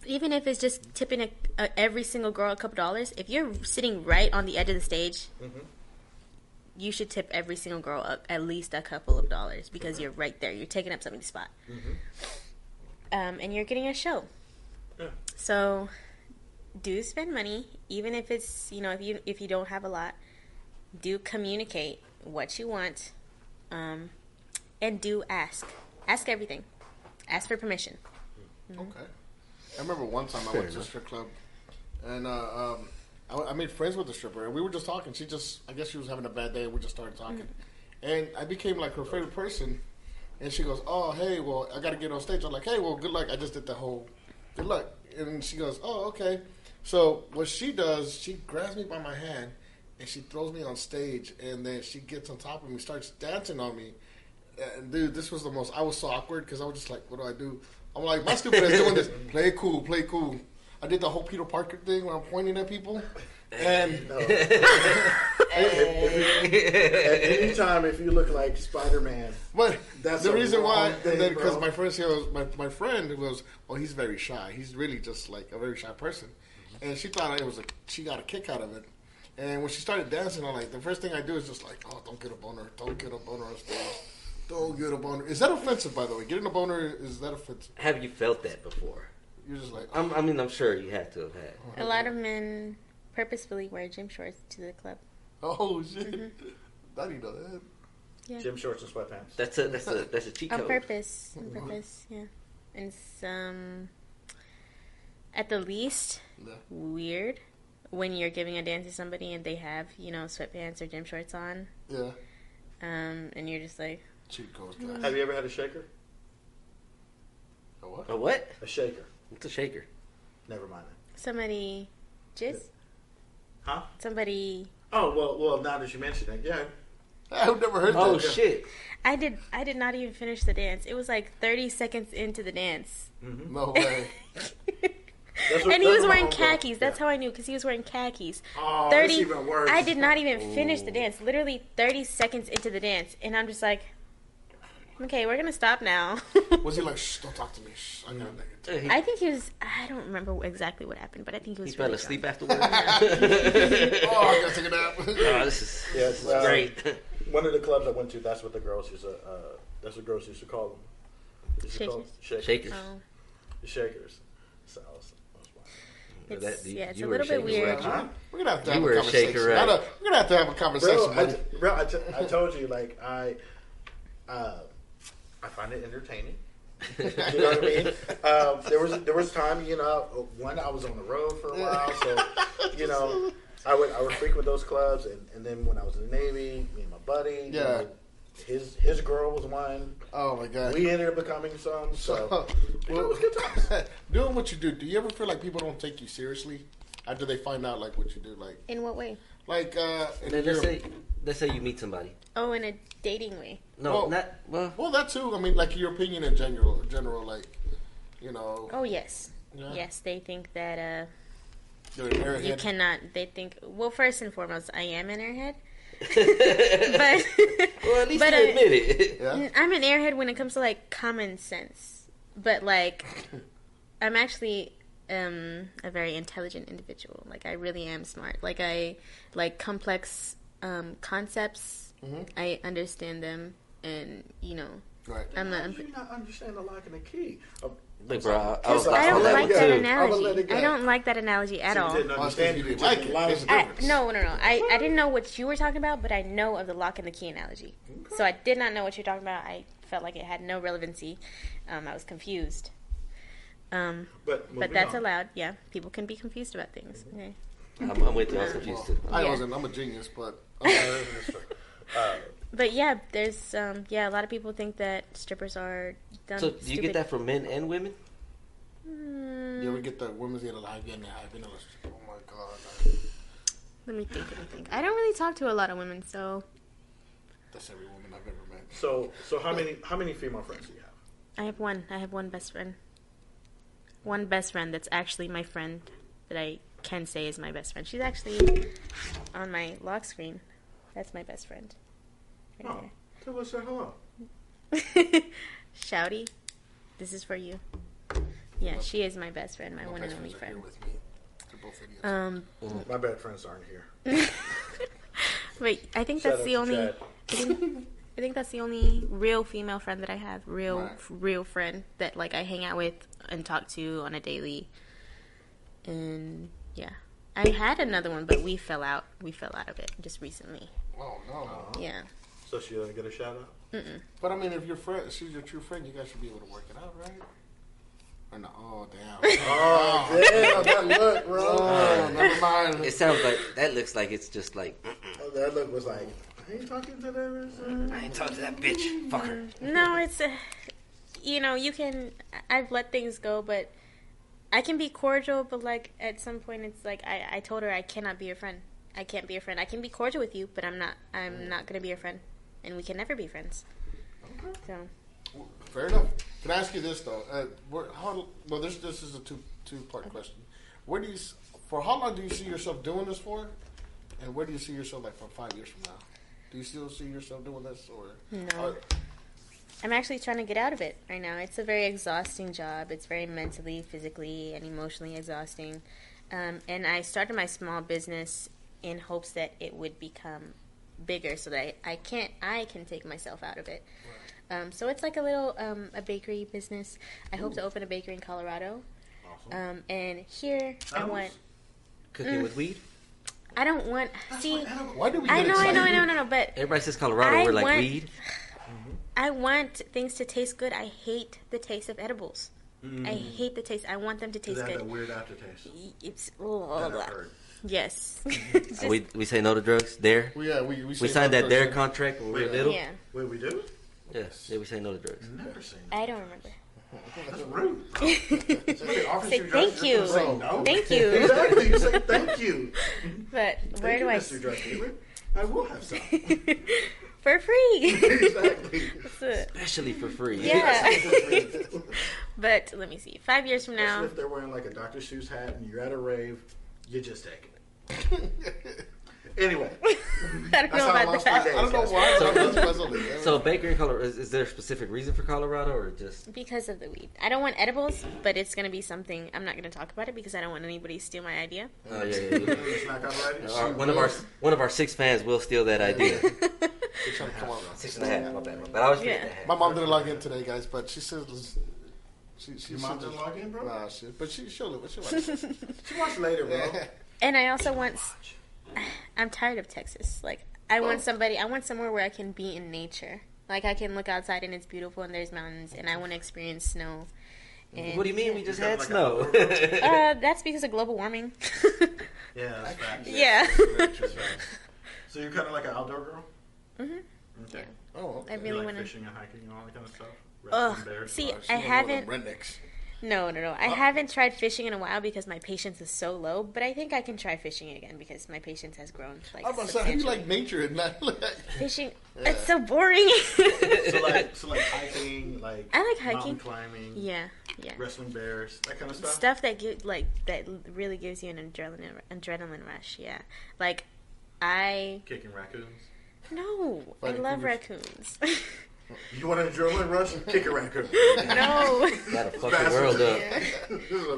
even if it's just tipping a, a, every single girl a couple dollars if you're sitting right on the edge of the stage Mhm. you should tip every single girl up at least a couple of dollars because you're right there. You're taking up somebody's spot. Um, and you're getting a show. Yeah. so do spend money. Even if it's you know if you if you don't have a lot do communicate what you want um, and do ask ask everything ask for permission Okay. I remember one time I Fair went to a strip club, and uh, um, I, I made friends with the stripper, and we were just talking. She just, I guess she was having a bad day, and we just started talking. And I became like her favorite person. And she goes, "Oh, hey, well, I got to get on stage." I'm like, "Hey, well, good luck." I just did the whole, good luck. And she goes, "Oh, okay." So what she does, she grabs me by my hand, and she throws me on stage, and then she gets on top of me, starts dancing on me. And dude, this was the most. I was so awkward because I was just like, "What do I do?" I'm like, "My stupid ass doing this. [LAUGHS] Play cool, play cool." I did the whole Peter Parker thing where I'm pointing at people, and [LAUGHS] No. At any time, if you look like Spider Man, But That's the reason why, wrong thing, and then because my friend here was my, my friend was, well, he's very shy. He's really just like a very shy person, mm-hmm. and she thought it was a she got a kick out of it. And when she started dancing, I'm like, the first thing I do is just like, oh, don't get a boner, don't get a boner on stage, don't get a boner. Is that offensive, by the way? Getting a boner is that offensive? have you felt that before? You're just like, I'm, I mean, I'm sure you have to have had. a lot of men purposefully wear gym shorts to the club oh shit, Mm-hmm. I didn't know that. gym shorts and sweatpants. That's a that's a that's a cheat code. on purpose on purpose yeah and it's um at the least Yeah. weird when you're giving a dance to somebody and they have you know sweatpants or gym shorts on Yeah, um and you're just like cheat codes, guys. Have you ever had a shaker? A what? A what? A shaker. It's a shaker. Never mind That. somebody Jizz? Huh? Somebody. Oh well, well. Now that you mention it, yeah. [LAUGHS] I've never heard Oh that. shit! I did. I did not even finish the dance. It was like 30 seconds into the dance. No way. [LAUGHS] That's what- and he was wearing homegirl- khakis. That's yeah. how I knew because he was wearing khakis. Oh, Thirty. it's even worse. I did not even finish the dance. Literally thirty seconds into the dance, and I'm just like, okay, we're gonna stop now. [LAUGHS] Was he like, shh, don't talk to me. Shh, I got a nigga. I think he was. I don't remember exactly what happened, but I think he was. he fell really asleep drunk. afterwards. [LAUGHS] [LAUGHS] Oh, I gotta take a nap. oh, this is, Yeah, this is um, great. One of the clubs I went to, that's what the girls used to. Uh, that's what girls used to call them. Used to call them shakers. Shakers. Oh, The shakers. So I was, I was it's, That- you- yeah, it's you a little bit weird. right. Huh? We're gonna have to You have a a conversation. shaker, right? I We're gonna have to have a conversation. Bro, I, bro, I, t- I told you, like, I, uh, I find it entertaining. [LAUGHS] you know what I mean? Um, there was there was time, you know, when I was on the road for a while, so you know, I would I would frequent those clubs, and, and then when I was in the Navy, me and my buddy, you Yeah. know, his his girl was one. oh my god. We ended up becoming some, so [LAUGHS] So, you know, it was good times. [LAUGHS] doing what you do, do you ever feel like people don't take you seriously after they find out like what you do? Like, In what way? like uh, in Let- Let's say, let's say you meet somebody. Oh, in a dating way. No, Well- not well. well, that too. I mean, like your opinion in general, general, like, you know, Oh yes, yeah, yes. They think that uh, you're an airhead. you cannot. They think. Well, first and foremost, I am an airhead, well, but [LAUGHS] at least but, you uh, admit it. Yeah. I'm an airhead when it comes to like common sense. But like, I'm actually um, a very intelligent individual. Like I really am smart. Like I like complex um, concepts. Mhm. I understand them, and you know, Right. I'm not. How I'm, you not understand the lock and the key? Oh, Look, bro, I, I was I I don't like that go. too. I will let analogy. I don't like that analogy at so all. You didn't Well, it's 'cause understand you didn't like it. lied. There's a I, difference. no, no, no. I, I didn't know what you were talking about, but I know of the lock and the key analogy. So I did not know what you're talking about. I felt like it had no relevancy. Um, I was confused. Um, But, but that's on. allowed. Yeah, people can be confused about things. Okay. I'm, I'm with you. I was confused too. I Yeah. wasn't. I'm a genius, but that's. [LAUGHS] [LAUGHS] Uh, But yeah, there's um, yeah, a lot of people think that strippers are dumb. So, do you stupid. get that from men and women? Mm, you ever get the women's get a live in there? I've been on a- Oh my god, let me think. Let me think. I don't really talk to a lot of women, so that's every woman I've ever met. so, so how many how many female friends do you have? I have one. I have one best friend. One best friend that's actually my friend that I can say is my best friend. She's actually on my lock screen. That's my best friend. Oh, tell us say hello. [LAUGHS] Shouty, this is for you. Yeah, she is my best friend, my My one and best only friends are friend. here with me. They're both idiots. Um, My bad friends aren't here. [LAUGHS] but I think Shout that's the only. I think, [LAUGHS] I think that's the only real female friend that I have. Real, Right. real friend that like I hang out with and talk to on a daily. And yeah, I had another one, but we fell out. We fell out of it just recently. oh no. Yeah. So she'll get a shout out. Mm-mm. But I mean, if your friend, she's your true friend, you guys should be able to work it out, right? Or no? Oh damn. [LAUGHS] Oh, damn, that look, bro. Oh, [LAUGHS] never mind. It sounds like that looks like it's just like Oh, that look was like, I ain't talking to them. I ain't talking to that bitch. Fuck her. No, it's uh, you know you can. I've let things go, but I can be cordial. But like at some point, it's like I, I told her I cannot be your friend. I can't be your friend. I can be cordial with you, but I'm not. I'm not gonna be your friend, and we can never be friends. So Fair enough. Can I ask you this though? Uh, where, how, well, this this is a two two part question. Where do you for how long do you see yourself doing this for, and where do you see yourself like from five years from now? Do you still see yourself doing this, or no. I'm actually trying to get out of it right now. It's a very exhausting job. It's very mentally, physically, and emotionally exhausting. Um, and I started my small business in hopes that it would become bigger, so that I, I can't I can take myself out of it. Um, so it's like a little um, a bakery business. I hope to open a bakery in Colorado. awesome? Um, and here I Animals? want. Cooking Mm. with weed. I don't want. See, Why do we? I get know, I know, I know, no, no, but Everybody says Colorado. I we're like want- weed. I want things to taste good. I hate the taste of edibles. I hate the taste. I want them to They taste have good. that weird aftertaste. It's oh, That blah. I've heard. yes. Just- [LAUGHS] we we say no to drugs. There. Well, yeah, we we, We signed no that DARE person. contract when we were little. yeah, Wait, we do? Yes. Yeah. We say no to drugs. Never seen I don't remember. That's [LAUGHS] rude. Somebody [LAUGHS] Say thank you're you. gonna say no? Thank you. exactly. You say thank you. But Thank where you, do I? Mr. Drug dealer. I will have some. For free. exactly. Especially for free. yeah. but let me see. Five years from now, Especially if they're wearing like a Dr. Seuss hat and you're at a rave, you're just taking it. [LAUGHS] anyway, [LAUGHS] I don't know about that. day. I don't know why. but I'm just messing with it. So Baker in Colorado, is, is there a specific reason for Colorado or just? Because of the weed. I don't want edibles, but it's gonna be something. I'm not gonna talk about it because I don't want anybody to steal my idea. Oh yeah, yeah, yeah. [LAUGHS] it's. Our- one of our one of our six fans will steal that idea. They're trying to come on. Six and a half. My bad. my bad. But I was Yeah. yeah. My mom didn't log in today, guys, but she says she she Your mom said- didn't log in, bro? Nah, she, but she she'll live. She'll watch it. She watched later, bro. And I also want. s- I'm tired of Texas. Like I want somebody. I want somewhere where I can be in nature. Like I can look outside and it's beautiful and there's mountains and I want to experience snow. And, What do you mean? We just had got snow. Uh, [LAUGHS] that's because of global warming. [LAUGHS] Yeah, that's yeah. So you're kind of like an outdoor girl? Mm-hmm. Okay. Oh, I okay. You really like want to. fishing and hiking and all that kind of stuff? Ugh. See, I one of them haven't. Rednecks. No, no, no. I uh, haven't tried fishing in a while because my patience is so low. But I think I can try fishing again because my patience has grown. Like I'm about to say, how do you like nature and not like fishing? It's so boring. so like, [LAUGHS] so like hiking, like I like mountain hiking. climbing, yeah, yeah. wrestling bears, that kind of stuff. Stuff that give like that really gives you an adrenaline adrenaline rush. Yeah, like I Kicking raccoons. no, I love cougars. raccoons. [LAUGHS] You want an adrenaline rush? Kick a raccoon. no, Gotta fuck the world up.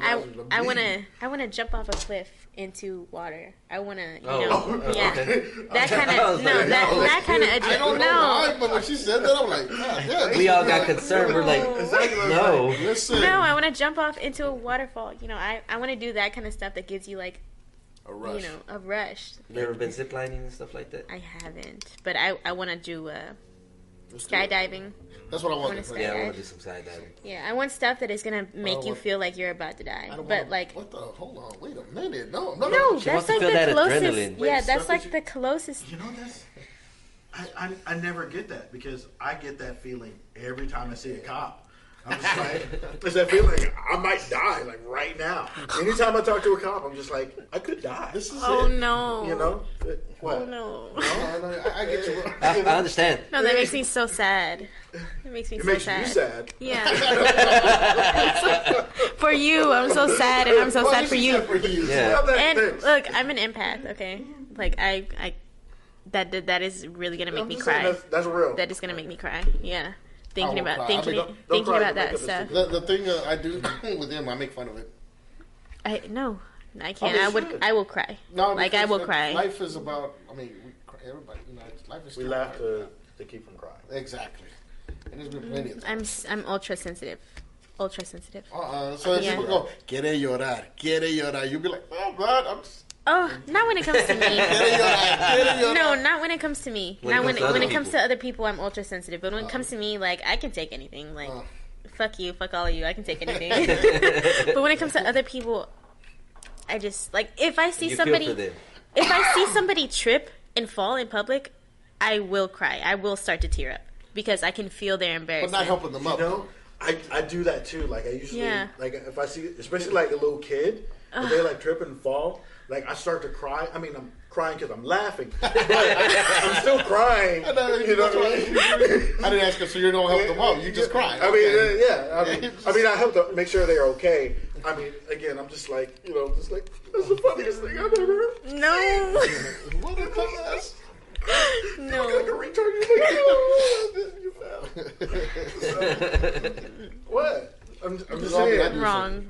[LAUGHS] I I wanna I wanna jump off a cliff into water. I wanna you Oh, know oh, yeah okay. that kind of no like, that no. that kind of I don't adrenaline. know why, No, but when she said that, I'm like, God, yeah. We all got concerned. We're like, [LAUGHS] no. Listen, no, I want to jump off into a waterfall. You know, I I want to do that kind of stuff that gives you like a rush. you know a rush. You ever been ziplining and stuff like that? I haven't, but I I want to do uh, Let's do it. Skydiving. That's what I want. wanna to Yeah, I I- want to do some skydiving. Yeah, I want stuff that is gonna make you what- feel like you're about to die. I don't But wanna- like, what the? Hold on, wait a minute. No, no, no, no. She that's wants to like feel the that closest. adrenaline. Yeah, stuff that's that like you- the closest. You know this? I, I, I never get that because I get that feeling every time I see a cop. I'm just like, it's that feeling like I might die like right now. Anytime I talk to a cop, I'm just like, I could die. This is Oh it. no! You know? Oh, what? Oh no! No, no, I, I get you. [LAUGHS] I, I understand. No, that makes me so sad. It makes me It so makes sad. you sad. Yeah. [LAUGHS] [LAUGHS] for you, I'm so sad, and I'm so Well, sad for you. For you. Yeah. And look, I'm an empath. Okay, like I, I, that that, that is really gonna make I'm me cry. That's, that's real. That is gonna make me cry. Yeah, thinking about cry. I thinking mean, don't- don't thinking about that up stuff. The, the thing uh, I do [CLEARS THROAT] with him, I make fun of it. I no, I can't. mean, I would. should. I will cry. No, Like, I because will cry. Life is about. I mean, we cry, everybody. You know, it's- life is. we still laugh to, to keep from crying. Exactly. And there's been plenty of I'm times. s- I'm ultra sensitive. Ultra sensitive. Uh-uh. So if Yeah. people go, quiere llorar, quiere llorar, you'll be like, oh, God, I'm just. Oh, not when it comes to me. Quiere llorar, quiere llorar. No, not when it comes to me. When not when it, when other it comes to other people, I'm ultra sensitive. But when it comes to me, like I can take anything. Like, Oh. fuck you, fuck all of you. I can take anything. [LAUGHS] [LAUGHS] but when it comes to other people, I just like if I see You somebody, feel for them. if I see somebody trip and fall in public, I will cry. I will start to tear up because I can feel their embarrassment. But embarrassment. not helping them You up. know, I, I do that too. Like I usually Yeah. like if I see especially like a little kid, if they like trip and fall, like I start to cry. I mean, I'm crying because I'm laughing, [LAUGHS] but I'm still crying. [LAUGHS] I know, You know what I mean? I didn't ask her, so you don't help them out. You just cry. I mean, Okay. uh, yeah. I mean, [LAUGHS] I mean, I help to make sure they're okay. I mean, again, I'm just like, you know, just like that's the funniest thing I've ever heard. no, What is this? no. Like a retard, you're like, oh, you fell. What? I'm, I'm just Wrong, saying. I do Wrong,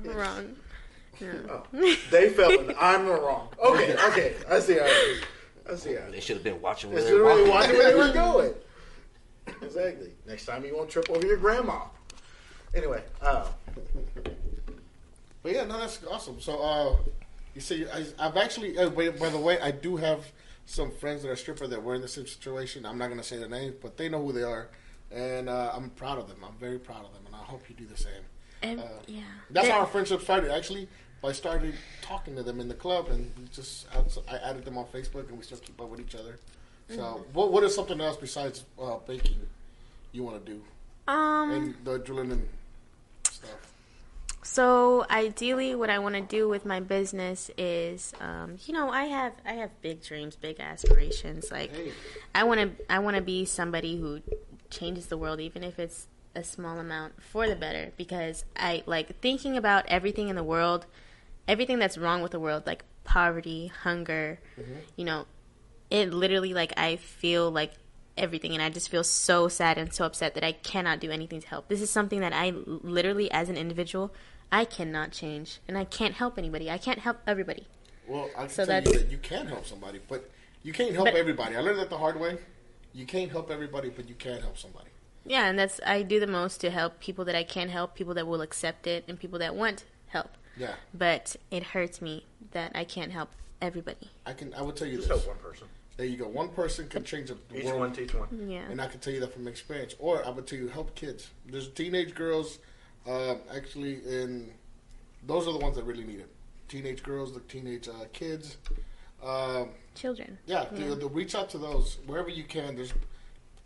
wrong. Oh, [LAUGHS] they fell and I'm the wrong. Okay, okay. I see how it is. I see how it They should have been watching where they were really walking. watching where they were [LAUGHS] going. Exactly. Next time you won't trip over your grandma. Anyway, uh, But yeah, no, that's awesome. So, uh, you see, I, I've actually, uh, by, by the way, I do have some friends that are stripper that were in the same situation. I'm not going to say their names, but they know who they are. And uh, I'm proud of them. I'm very proud of them. And I hope you do the same. And, Uh, yeah. That's how our friendship started, actually. I started talking to them in the club, and just I added them on Facebook, and we still keep up with each other. So, Mm-hmm. what what is something else besides uh, baking you want to do Um, and the adrenaline stuff. So ideally, what I want to do with my business is, um, you know, I have I have big dreams, big aspirations. Like, Hey. I want to I want to be somebody who changes the world, even if it's a small amount, for the better. Because I like thinking about everything in the world, everything that's wrong with the world, like poverty, hunger. Mm-hmm. You know, it literally like I feel like everything, and I just feel so sad and so upset that I cannot do anything to help. This is something that I literally, as an individual, I cannot change, and I can't help anybody. I can't help everybody. Well, I can So tell you that you can help somebody, but you can't help But- everybody. I learned that the hard way. You can't help everybody, but you can help somebody. Yeah, and that's I do the most to help people that I can help, people that will accept it, and people that want help. Yeah, But it hurts me that I can't help everybody. I can. I will tell you Just this. help one person. There you go. One person can change the Each world. one teach one. Yeah. And I can tell you that from experience. Or I would tell you, help kids. There's teenage girls, um, actually, and those are the ones that really need it. Teenage girls, the teenage uh, kids. Um, Children. yeah, To, to reach out to those wherever you can. There's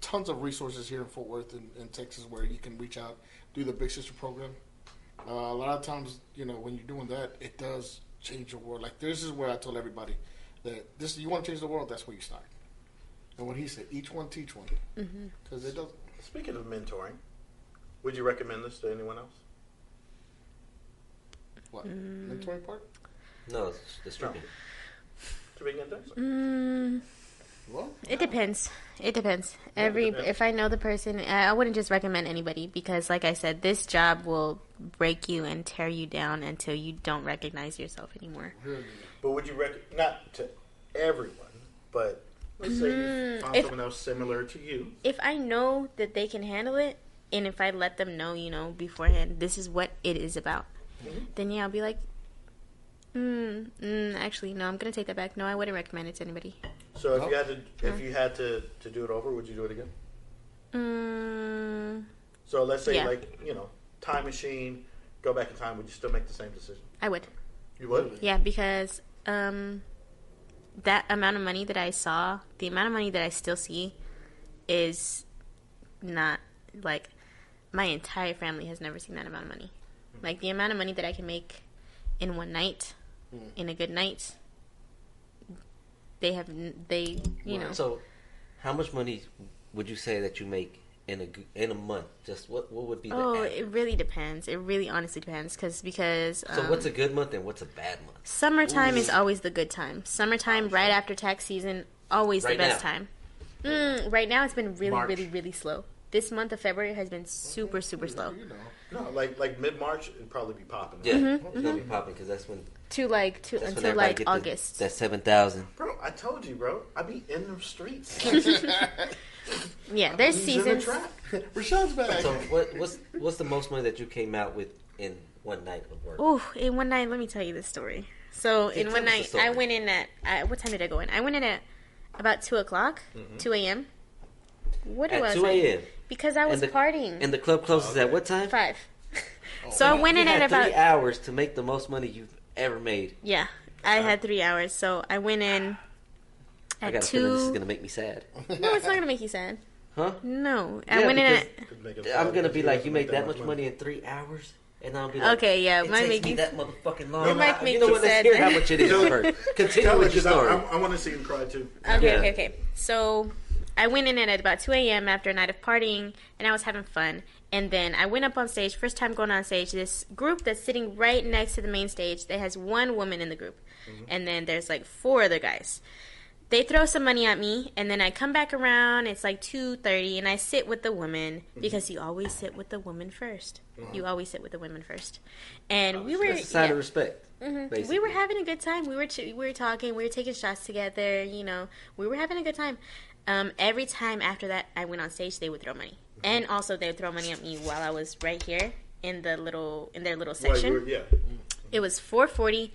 tons of resources here in Fort Worth and in Texas where you can reach out, do the Big Sister program. Uh, a lot of times, you know, when you're doing that, it does change your world. Like this is where I told everybody that this you want to change the world, that's where you start. And when he said, each one teach one, because it does. Speaking of mentoring, would you recommend this to anyone else? What mentoring part? No, it's the stripping. To begin things? Mm, Well, it depends. It depends. Every depends. if I know the person, I I wouldn't just recommend anybody because, like I said, this job will break you and tear you down until you don't recognize yourself anymore. really, But would you recommend, not to everyone, but let's say you Mm, found if- someone else similar to you. If I know that they can handle it, and if I let them know, you know, beforehand, this is what it is about, then yeah, I'll be like, mm, mm, actually, no, I'm gonna take that back. No, I wouldn't recommend it to anybody. So if Oh. you had to, if you had to, to do it over, would you do it again? Mm, So let's say Yeah. like you know, time machine, go back in time. Would you still make the same decision? I would. You would. Yeah, because um, that amount of money that I saw, the amount of money that I still see, is not like my entire family has never seen that amount of money. Like the amount of money that I can make in one night, in a good night, they have they you know So, how much money would you say that you make in a g- in a month? Just what what would be the Oh, average? it really depends. It really honestly depends cause, because so um, what's a good month and what's a bad month? Summertime is always the good time. Summertime, right after tax season, always Right the best now. time. Mm, right now, it's been really, March. really, really slow. This month of February has been super, super slow. you know. No, like like mid March, it'd probably be popping. Yeah, Mm-hmm, it's gonna be popping because that's when To like to that's until like get the- August. that seven thousand. Bro, I told you, bro. I be in the streets. [LAUGHS] yeah, there's He's in the seasons. trap. [LAUGHS] Rashawn's back. So what what's what's the most money that you came out with in one night of work? Ooh, in one night, let me tell you this story. So Okay, in one night. I went in at I, what time did I go in? I went in at about two o'clock, two a.m. What At was two I? a.m. Because I was the, partying. And the club closes at what time? Five. Oh, so I went You in had at about three hours to make the most money you've ever made. Yeah, I had three hours, so I went in I at got a feeling this is gonna make me sad. [LAUGHS] No, it's not gonna make you sad. Huh? No, I Yeah, went in at. because Could make it I'm gonna be like, you to make that much money in three hours, and I'll be like, Okay, yeah, it might takes make me you. that motherfucking long. It might I- make you know you what? Let's hear how much it is [LAUGHS] first. [LAUGHS] Continue with it, your 'cause I, story. I, I want to see him cry too. Okay, Yeah. okay, okay. So I went in at about 2 a.m. after a night of partying, and I was having fun. And then I went up on stage. First time going on stage. This group that's sitting right next to the main stage. That has one woman in the group, mm-hmm. and then there's like four other guys. They throw some money at me, and then I come back around. It's like two thirty, and I sit with the woman mm-hmm. because you always sit with the woman 1st mm-hmm. You always sit with the women first. And we were That's a sign yeah. of respect. Mhm. We were having a good time. We were ch- we were talking. We were taking shots together. You know, we were having a good time. Um, every time after that, I went on stage, they would throw money, and also they would throw money at me while I was right here in the little in their little section. were- yeah. It was 440.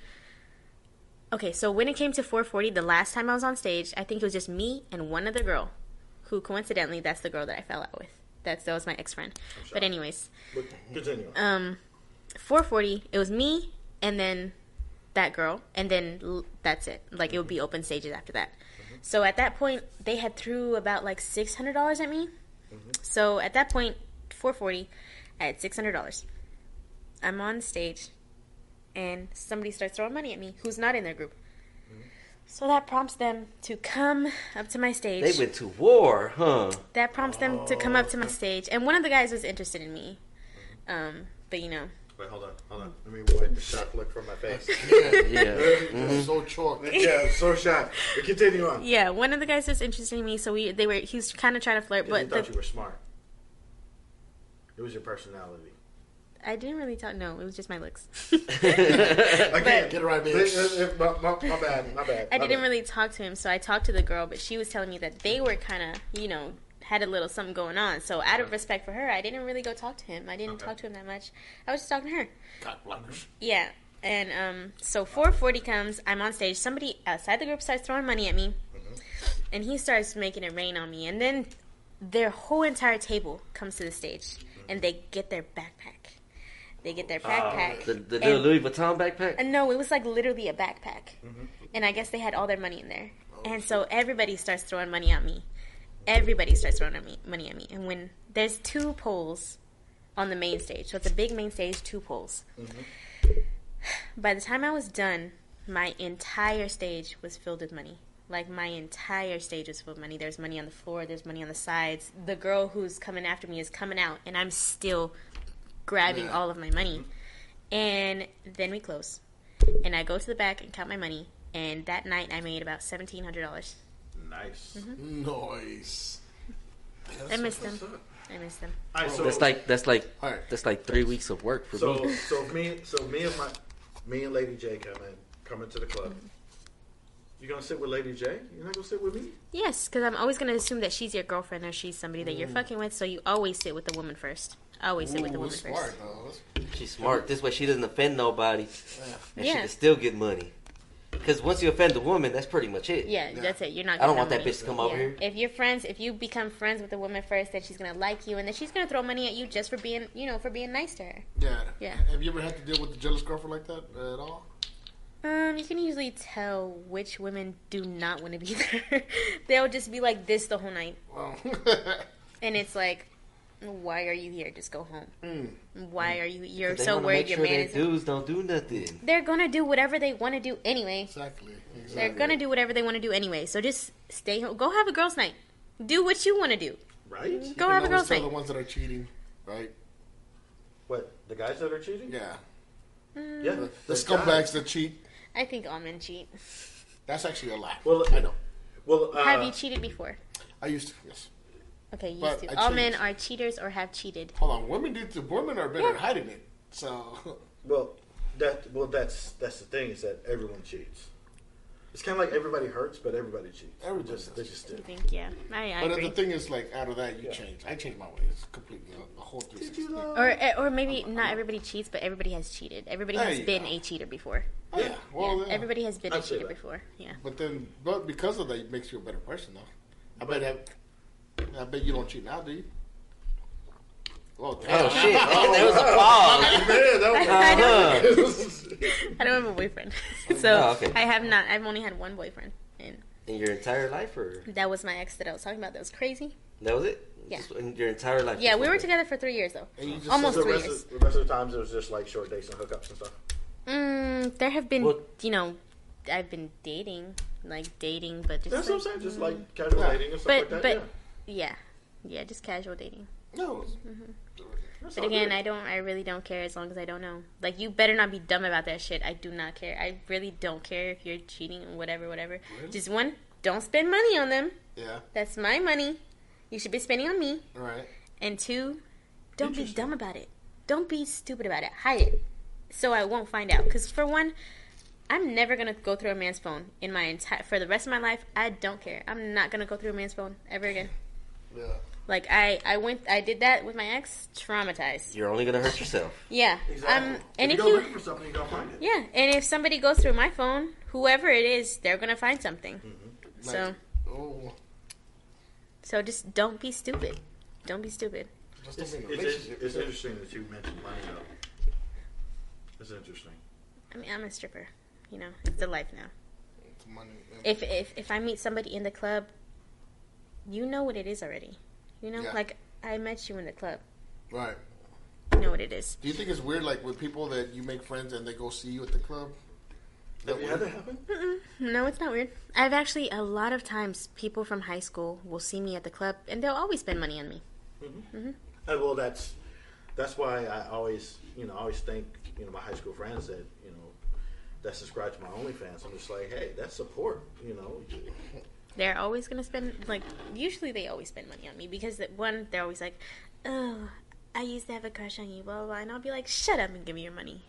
Okay, so when it came to 440, the last time I was on stage, I think it was just me and one other girl, who coincidentally that's the girl that I fell out with. That's that was my ex friend. But anyways, But continue. um, 440. It was me and then that girl, and then l- that's it. Like it would be open stages after that. So at that point, they had threw about like six hundred dollars at me. Mm-hmm. So at that point, 440, I had six hundred dollars. I'm on stage, and somebody starts throwing money at me who's not in their group. Mm-hmm. So that prompts them to come up to my stage. They went to war, huh? that prompts them to come up to my oh. stage, and one of the guys was interested in me. Mm-hmm. Um, but you know, Wait, hold on, hold on. Mm-hmm. Let me wipe the shot flick from my face. [LAUGHS] Yeah. It's [LAUGHS] mm-hmm. so chalk. yeah, so shot. But continue on. yeah, one of the guys was interested in me, so we they were he was kind of trying to flirt, Because but you the, thought you were smart. It was your personality. I didn't really talk. No, it was just my looks. [LAUGHS] Again, Get it right, bitch. my, my, my bad, my bad. I my didn't bad. really talk to him, so I talked to the girl, but she was telling me that they were kind of, you know, had a little something going on. So out of respect for her, I didn't really go talk to him. I didn't Okay. talk to him that much. I was just talking to her. Cock blockers. Yeah. And um, so 440 comes. I'm on stage. Somebody outside the group starts throwing money at me, and he starts making it rain on me. And then their whole entire table comes to the stage, and they get their backpack. They get their backpack. The, the little Louis Vuitton backpack. uh, no, it was like literally a backpack. And I guess they had all their money in there. and so everybody starts throwing money at me. Everybody starts throwing at me, money at me. And when there's two poles on the main stage, so it's a big main stage, two poles. Mm-hmm. By the time I was done, my entire stage was filled with money. Like my entire stage was filled with money. There's money on the floor. There's money on the sides. The girl who's coming after me is coming out, and I'm still grabbing Yeah. all of my money. Mm-hmm. And then we close, and I go to the back and count my money. And that night, I made about seventeen hundred dollars. Nice. Nice. I miss them. I miss them. All right, so That's like that's like All right. that's like three weeks of work for so me. [LAUGHS] so me so me and my me and Lady J come in come into the club. You gonna sit with Lady J? You're not gonna sit with me? Yes, because I'm always going to assume that she's your girlfriend or she's somebody that you're Mm. fucking with. So you always sit with the woman first. Always sit with the woman smart first. though. She's smart. This way she doesn't offend nobody, and she can still get money. Because once you offend the woman, that's pretty much it. Yeah, that's it. You're not. I don't want no that bitch to come over here. If you're friends, if you become friends with a woman first, then she's gonna like you, and then she's gonna throw money at you just for being, you know, for being nice to her. Yeah. Yeah. Have you ever had to deal with a jealous girlfriend like that at all? Um, you can usually tell which women do not want to be [LAUGHS] there. They'll just be like this the whole night, Well, and it's like, why are you here? Just go home. mm. Why are you? You're so worried make your sure man their is. dudes don't do nothing. They're gonna do whatever they want to do anyway. exactly. Exactly. They're gonna do whatever they want to do anyway. So just stay home. Go have a girls' night. Do what you want to do. Right? You Go can have a always girls' tell night. the ones that are cheating, right? What the guys that are cheating? Yeah. Mm, Yeah, The guys. scumbags that cheat. I think all men cheat. That's actually a lie. Well, I know. Well, uh, have you cheated before? I used to. Yes. Okay, you but used I to. All men are cheaters or have cheated. Hold on. Women do. too. Women are better Yeah. at hiding it. So. [LAUGHS] Well, that well that's that's the thing is that everyone cheats. It's kind of like everybody hurts, but everybody cheats. Everybody just they does. just You do. think? Yeah, I, I But agree. the thing is, like, out of that, you Yeah. change. I changed my ways completely. A, a whole 360. Or eh, or maybe not everybody cheats, but everybody has cheated. Everybody has been go. a cheater before. Oh, yeah. Well, yeah, yeah. everybody has been a I'd say cheater that. before. Yeah. But then, but because of that, it makes you a better person, though. I bet have. I bet you don't cheat now, do you? Oh, damn. Oh shit! Oh, [LAUGHS] there was a pause. [LAUGHS] Man, that was- [LAUGHS] I don't. Uh-huh. I don't have a boyfriend, so Oh, okay. I have not. I've only had one boyfriend, and In your entire life, or that was my ex that I was talking about. That was crazy. that was it? Yeah. Just in your entire life. Yeah, we were together for three years though. And you just Almost the three rest, years. of, the rest of the times it was just like short dates and hookups and stuff. Mm, there have been, Well- you know, I've been dating, like dating, but just That's like, what I'm saying. Just like casual Yeah. dating and stuff But like that. but yeah. Yeah, yeah, just casual dating. No. Mm-hmm. That's But again, good. I don't. I really don't care as long as I don't know. Like you better not be dumb about that shit. I do not care. I really don't care if you're cheating or whatever, whatever. Really? Just one, don't spend money on them. Yeah. That's my money. You should be spending on me. Right. And two, don't be dumb about it. Don't be stupid about it. Hide it, so I won't find out. Because for one, I'm never gonna go through a man's phone in my entire for the rest of my life. I don't care. I'm not gonna go through a man's phone ever again. Yeah. Like I, I went, I did that with my ex. Traumatized. You're only gonna hurt yourself. Yeah. Exactly. Um. And if if you go you, looking for something, you gotta find it. yeah, and if somebody goes through my phone, whoever it is, they're gonna find something. So, Like, oh, so just don't be stupid. Don't be stupid. It's, don't be in a it's, it's interesting that you mentioned money though. It's interesting. I mean, I'm a stripper. You know, it's the life now. It's money. if if if I meet somebody in the club, you know what it is already. You know, Yeah. like I met you in the club. Right. You know, know what it is. Do you think it's weird, like with people that you make friends and they go see you at the club? Have you had that happen? No, it's not weird. I've actually a lot of times people from high school will see me at the club and they'll always spend money on me. Uh, well, that's that's why I always, you know, I always thank you know, my high school friends that, you know, that subscribe to my OnlyFans. I'm just like, hey, that's support, you know. They're always gonna spend like usually they always spend money on me because that one they're always like, oh, I used to have a crush on you, blah blah, blah. and I'll be like, shut up and give me your money.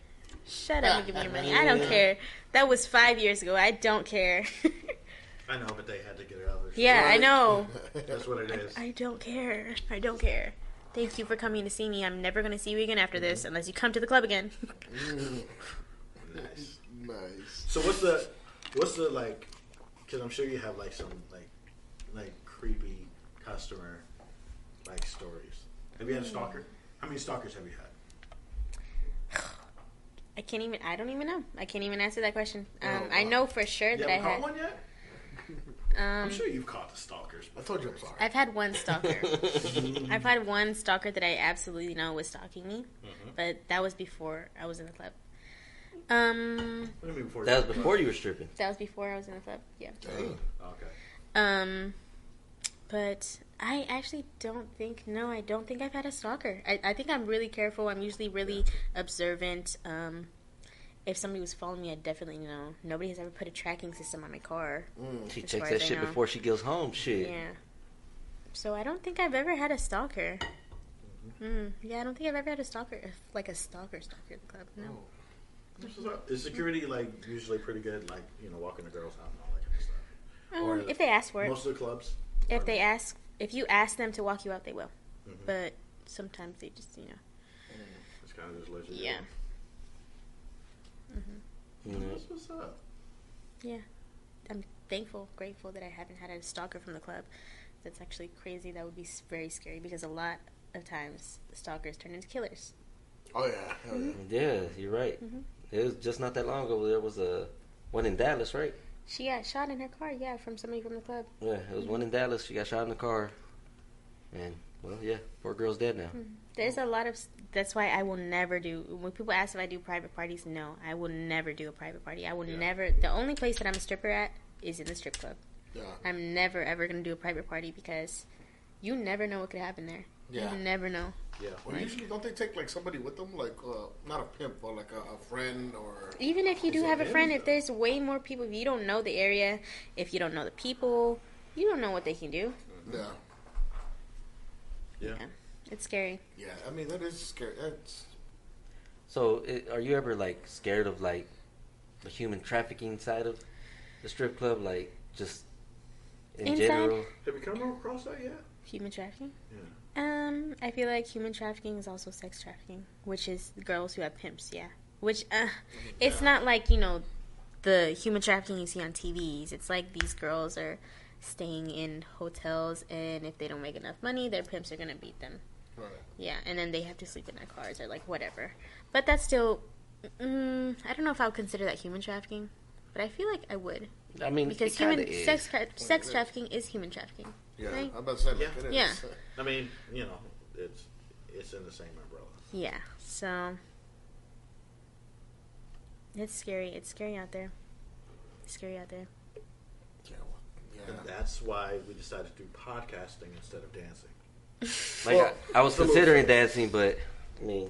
Shut up and give me your money. I don't uh, care. That was five years ago. I don't care. [LAUGHS] I know, but they had to get it out. of their yeah, I know. [LAUGHS] That's what it is. I don't care. I don't care. Thank you for coming to see me. I'm never gonna see you again after this mm-hmm. unless you come to the club again. [LAUGHS] Mm. Nice. Nice. So what's the what's the like? Because I'm sure you have like some like like creepy customer like stories. Have you had a stalker? How many stalkers have you had? [SIGHS] I can't even. I don't even know. I can't even answer that question. Um, Oh, I know for sure You that I haven't caught had. one yet? [LAUGHS] Um, I'm sure you've caught the stalkers. I told you I'm sorry. I've had one stalker. [LAUGHS] I've had one stalker that I absolutely know was stalking me, but that was before I was in the club. Um, What do you mean before? That was before you were stripping. that was before I was in the club. Yeah. Dang. Okay. Um, but I actually don't think. No, I don't think I've had a stalker. I, I think I'm really careful. I'm usually really observant. Um, if somebody was following me, I definitely know. Nobody has ever put a tracking system on my car. She checks that shit know. before she goes home. Shit. Yeah. So I don't think I've ever had a stalker. Mm, yeah, I don't think I've ever had a stalker, like a stalker stalker at the club. No. This is security like usually pretty good? Like you know, walking the girls out and all that kind of stuff. Um, Or if they ask for it, Most of the clubs. if are- they ask, if you ask them to walk you out, they will. Mhm. But sometimes they just, you know, It's kind of just let you. yeah. You know? That's what's up. Yeah, I'm thankful, grateful that I haven't had a stalker from the club. That's actually crazy. That would be very scary because a lot of times stalkers turn into killers. Oh yeah. Hell yeah. Yeah, you're right. Mhm. It was just not that long ago. There was a one in Dallas, right? She got shot in her car, yeah, from somebody from the club. Yeah, it was one in Dallas. She got shot in the car, and well, yeah, poor girl's dead now. Hmm. There's a lot of. That's why I will never do. When people ask if I do private parties, no, I will never do a private party. I will Yeah. never. The only place that I'm a stripper at is in the strip club. Yeah. I'm never ever gonna do a private party because you never know what could happen there. Yeah. You never know. Yeah. Well, usually don't they take like somebody with them, like uh, not a pimp, but like a, a friend or Even if you do have a him? friend, if there's way more people, if you don't know the area, if you don't know the people, you don't know what they can do. yeah, Yeah. It's scary. yeah. I mean that is scary. That's So, i are you ever like scared of like the human trafficking side of the strip club, like just in Inside? general? Have you come across that yet? Human trafficking. Yeah. Um, I feel like human trafficking is also sex trafficking, which is girls who have pimps. Yeah, which uh, it's not like you know the human trafficking you see on TVs. It's like these girls are staying in hotels, and if they don't make enough money, their pimps are gonna beat them. right. Yeah, and then they have to sleep in their cars or like whatever. But that's still, mm, I don't know if I would consider that human trafficking, but I feel like I would I mean, because human is. sex tra- sex trafficking is human trafficking. Yeah, Right. I'm about to say like, Yeah. it is. Yeah. I mean, you know, it's it's in the same umbrella. Yeah, so it's scary. It's scary out there. It's scary out there. Yeah, well, And yeah. that's why we decided to do podcasting instead of dancing. [LAUGHS] Like Well, I, I was so- considering dancing, but I mean,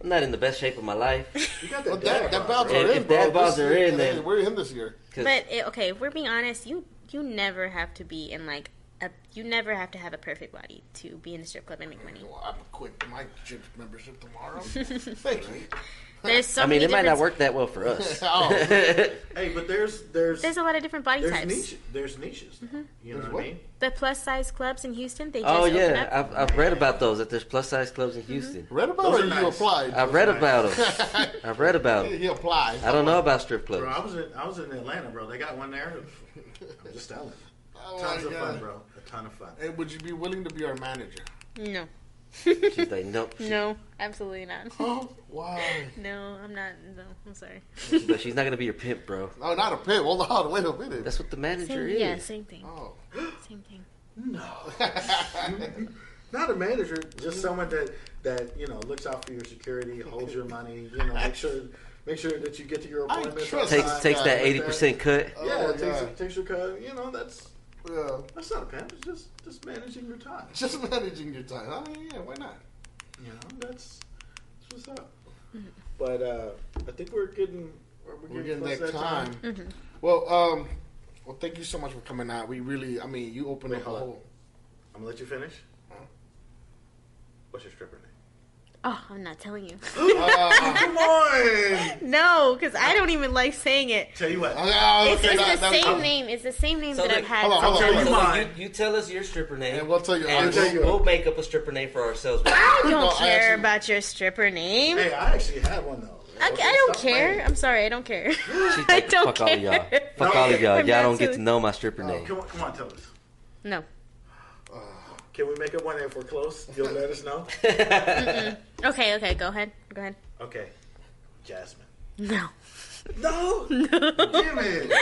I'm not in the best shape of my life. [LAUGHS] You got Well, that, that, dad that bod, bounce bro. If- are in, if bro. dad bods This- are in, then- we're him this year. [LAUGHS] 'Cause- But it, okay, if we're being honest, you you never have to be in like a you never have to have a perfect body to be in the strip club and make money. Well, I'm gonna quit my gym membership tomorrow. [LAUGHS] Thank you. There's so I mean, it might not work that well for us. [LAUGHS] Oh. [LAUGHS] Hey, but there's there's There's a lot of different body there's types. niche there's niches. Mm-hmm. You know There's what, what? I mean? The plus size clubs in Houston, they oh, just oh opened yeah, up. I've, I've read about those. That there's plus size clubs in mm-hmm. Houston. Read about Those it are or you nice. applied? I've read nice. about them. I've read about them. he applied. I don't know about strip clubs. Bro, I was in I was in Atlanta, bro. They got one there. I'm just telling. Oh, Tons of God. fun, bro. A ton of fun. Hey, would you be willing to be our manager? No. She's like, [LAUGHS] nope. no, absolutely not. Oh, why? No, I'm not. No, I'm sorry. She's like, she's not gonna be your pimp, bro. Oh, not a pimp. Hold on, wait a minute. That's what the manager Same, is. yeah, same thing. Oh. Same thing. No. [LAUGHS] Not a manager, just someone that that you know looks out for your security, holds your money. You know, make sure make sure that you get to your I appointments. Takes takes that eighty percent cut. Oh, Yeah, my it takes, God. takes your cut. You know, that's Yeah. that's not a pimp. It's just just managing your time. [LAUGHS] Just managing your time. I mean, yeah, why not? You know, that's, that's what's up. But uh, I think we're getting we're, We're getting close that to time. Mm-hmm. Well, um, well, thank you so much for coming out. We really, I mean, you opened Wait, up a hold whole. I'm gonna let you finish. Uh-huh. What's your stripper name? Oh, I'm not telling you. Uh, [LAUGHS] Come on. no, because I don't even like saying it. Tell you what. uh, It's, okay, it's that- the that- same name. It's the same name So that look, I've had. hold on, hold on, hold on. you, you tell us your stripper name, And we'll tell you. and I'll tell we'll, you- we'll make up a stripper name for ourselves. I don't No, I care actually- about your stripper name. Hey, I actually have one though. I, Okay, I don't care. playing. I'm sorry. I don't care. She's [LAUGHS] I like, don't fuck care. all of y'all. Fuck No, all of y'all. I'm Y'all don't get to know my stripper name. come on, come on, tell us. No. Can we make it one if we're close? You'll let us know. [LAUGHS] Okay. Okay. Go ahead. Go ahead. Okay, Jasmine. No. No, No. damn it.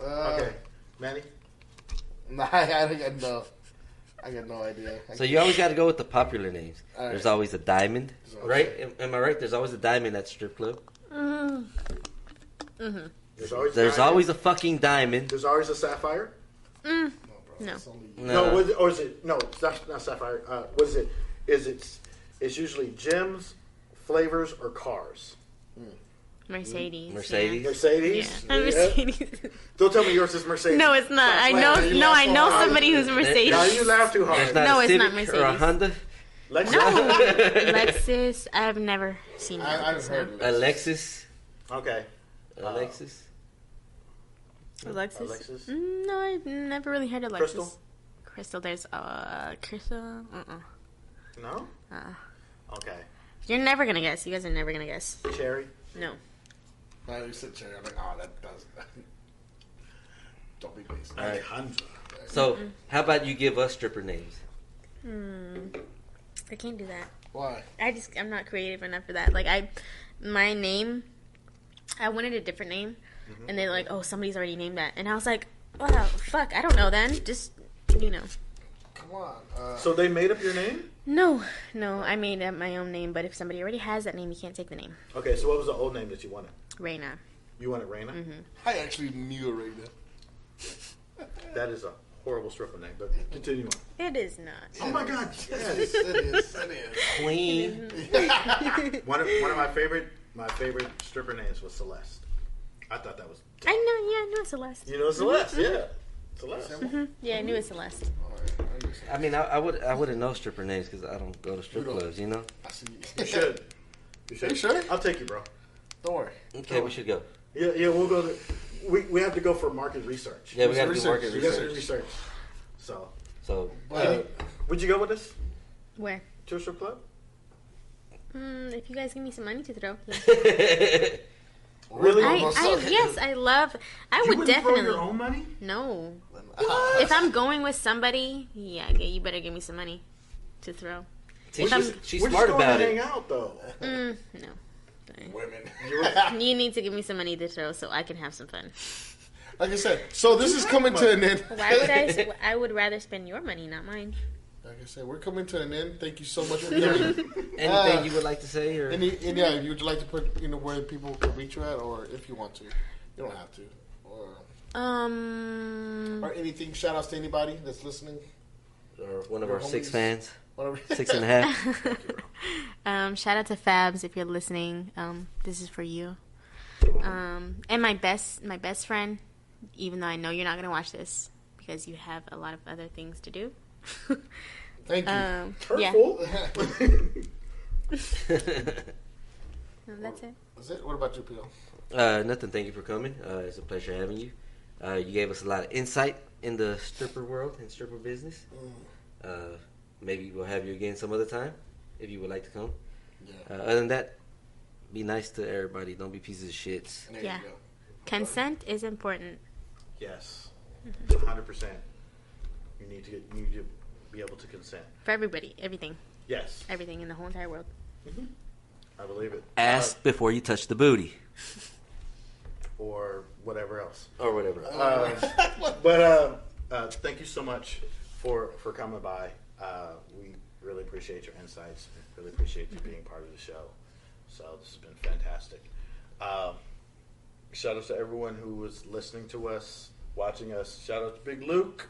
Uh, [LAUGHS] Okay, Manny. Nah, [LAUGHS] I, I got no. I got no idea. I So you always got to go with the popular names. All right. There's always a diamond, So- right? Am, am I right? There's always a diamond at strip club. Mm. Mhm. There's always There's diamond. always a fucking diamond. There's always a sapphire. Mm. Bro, No. No, No. what is it, or is it no? It's not, not sapphire. Uh, what is it? Is it? It's usually gems, flavors, or cars. Mercedes. Mercedes. Yeah. Mercedes. Yeah. Yeah. [LAUGHS] Mercedes. Don't tell me yours is Mercedes. no, it's not. I know. laughing. You No, I so know hard. somebody who's Mercedes. Now you laugh too There's hard. not No, a it's Civic not or a Mercedes. Honda. Lexus. No, [LAUGHS] Lexus. I've never seen one. I, I've so. heard A Lexus. Okay. A Lexus. Lexus. Lexus. Mm, No, I've never really heard of Lexus. Crystal? Crystal. There's uh, Crystal. Uh. uh No. Uh. Okay. You're never gonna guess. You guys are never gonna guess. Cherry. No. I you said cherry. I'm like, oh, that does. [LAUGHS] Don't be basic. All right. Alejandra. So how about you give us stripper names? Hmm. I can't do that. Why? I just I'm not creative enough for that. Like I, my name, I wanted a different name, and they're like, oh, somebody's already named that, and I was like, wow, fuck, I don't know. Then just you know, Come on. Uh, So they made up your name. no, no, I made up my own name. But if somebody already has that name, you can't take the name. Okay. So what was the old name that you wanted? Reina. You wanted Raina. Mm-hmm. I actually knew already. [LAUGHS] That is a horrible stripper name. But continue on. It is not. Oh my God. Yes, Yes. it is. It Queen. [LAUGHS] one of one of my favorite my favorite stripper names was Celeste. I thought that was. I know. Yeah, I knew it's Celeste. You know it's Celeste, yeah. Celeste. hmm Yeah, I knew it's Celeste. I mean, I, I would I wouldn't know stripper names because I don't go to strip You clubs. You know. I see. You should. You should. You sure? I'll take you, bro. Don't worry. Okay, we should go. Yeah, yeah. We'll go. To, we we have to go for market research. Yeah, we got to do Research. market We got to research. research. So, So But uh, would you go with us Where? to a strip club? Mm, if you guys give me some money to throw. Yeah. [LAUGHS] Really? I, I yes, I love. I you would definitely. throw your own money. No. Ah, If I'm going with somebody, yeah, you better give me some money to throw. See, If I'm- she's, she's We're smart just going about to it. hang out, though. Mm, no. Sorry. [LAUGHS] women. [LAUGHS] You need to give me some money to throw so I can have some fun. like I said, so this is coming to an end. Why would I? [LAUGHS] s- I would rather spend your money, not mine. Like I said, we're coming to an end. Thank you so much for [LAUGHS] coming. Anything Uh, you would like to say, or Any, and yeah, you would like to put you know where people can reach you at, or if you want to, you don't have to, or Um. or anything. Shout outs to anybody that's listening. or one of Your our six homies. fans, Whatever. six and a [LAUGHS] half. [LAUGHS] um. Shout out to Fabs if you're listening. Um. This is for you. Um. And my best, my best friend, even though I know you're not gonna watch this because you have a lot of other things to do. Thank you. um. Yeah. Hurtful. [LAUGHS] [LAUGHS] No, that's it. That's it. What about you, Pio? uh, nothing. Thank you for coming. Uh, it's a pleasure having you. Uh, you gave us a lot of insight in the stripper world and stripper business. Uh, maybe we'll have you again some other time if you would like to come. Yeah. Uh, other than that, be nice to everybody. Don't be pieces of shits. There Yeah. you go. Consent is important. yes, Mm-hmm. hundred percent. You need to get. You need to be able to consent. for everybody, everything, Yes, everything in the whole entire world. I believe it. Ask before you touch the booty Uh, [LAUGHS] or whatever else. or whatever. Uh, [LAUGHS] but uh, uh, thank you so much for for coming by Uh, we really appreciate your insights. Really appreciate you being part of the show. So this has been fantastic. Um, shout out to everyone who was listening to us, watching us. Shout out to Big Luke,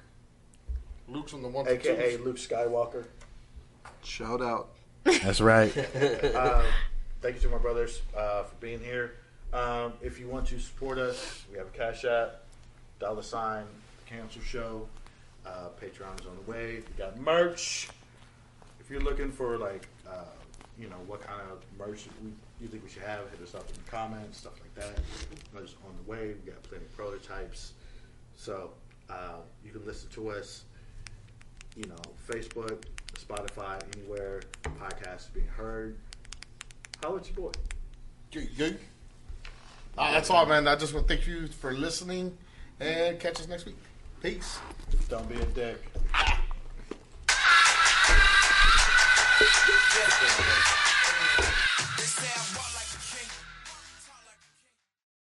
Luke's on the one aka Luke Skywalker. Shout out. That's right. [LAUGHS] um, thank you to my brothers uh, for being here. Um, if you want to support us, we have a Cash App, dollar sign, cancel show. Uh, Patreon's on the way. We got merch. If you're looking for like, uh, you know, what kind of merch we, you think we should have, hit us up in the comments, stuff like that. Merch on the way. We got plenty of prototypes. So uh, you can listen to us you know, Facebook, Spotify, anywhere podcast is being heard. How about your boy. Good, good. Uh, that's all, man. I just want to thank you for listening and catch us next week. Peace. Don't be a dick. [LAUGHS]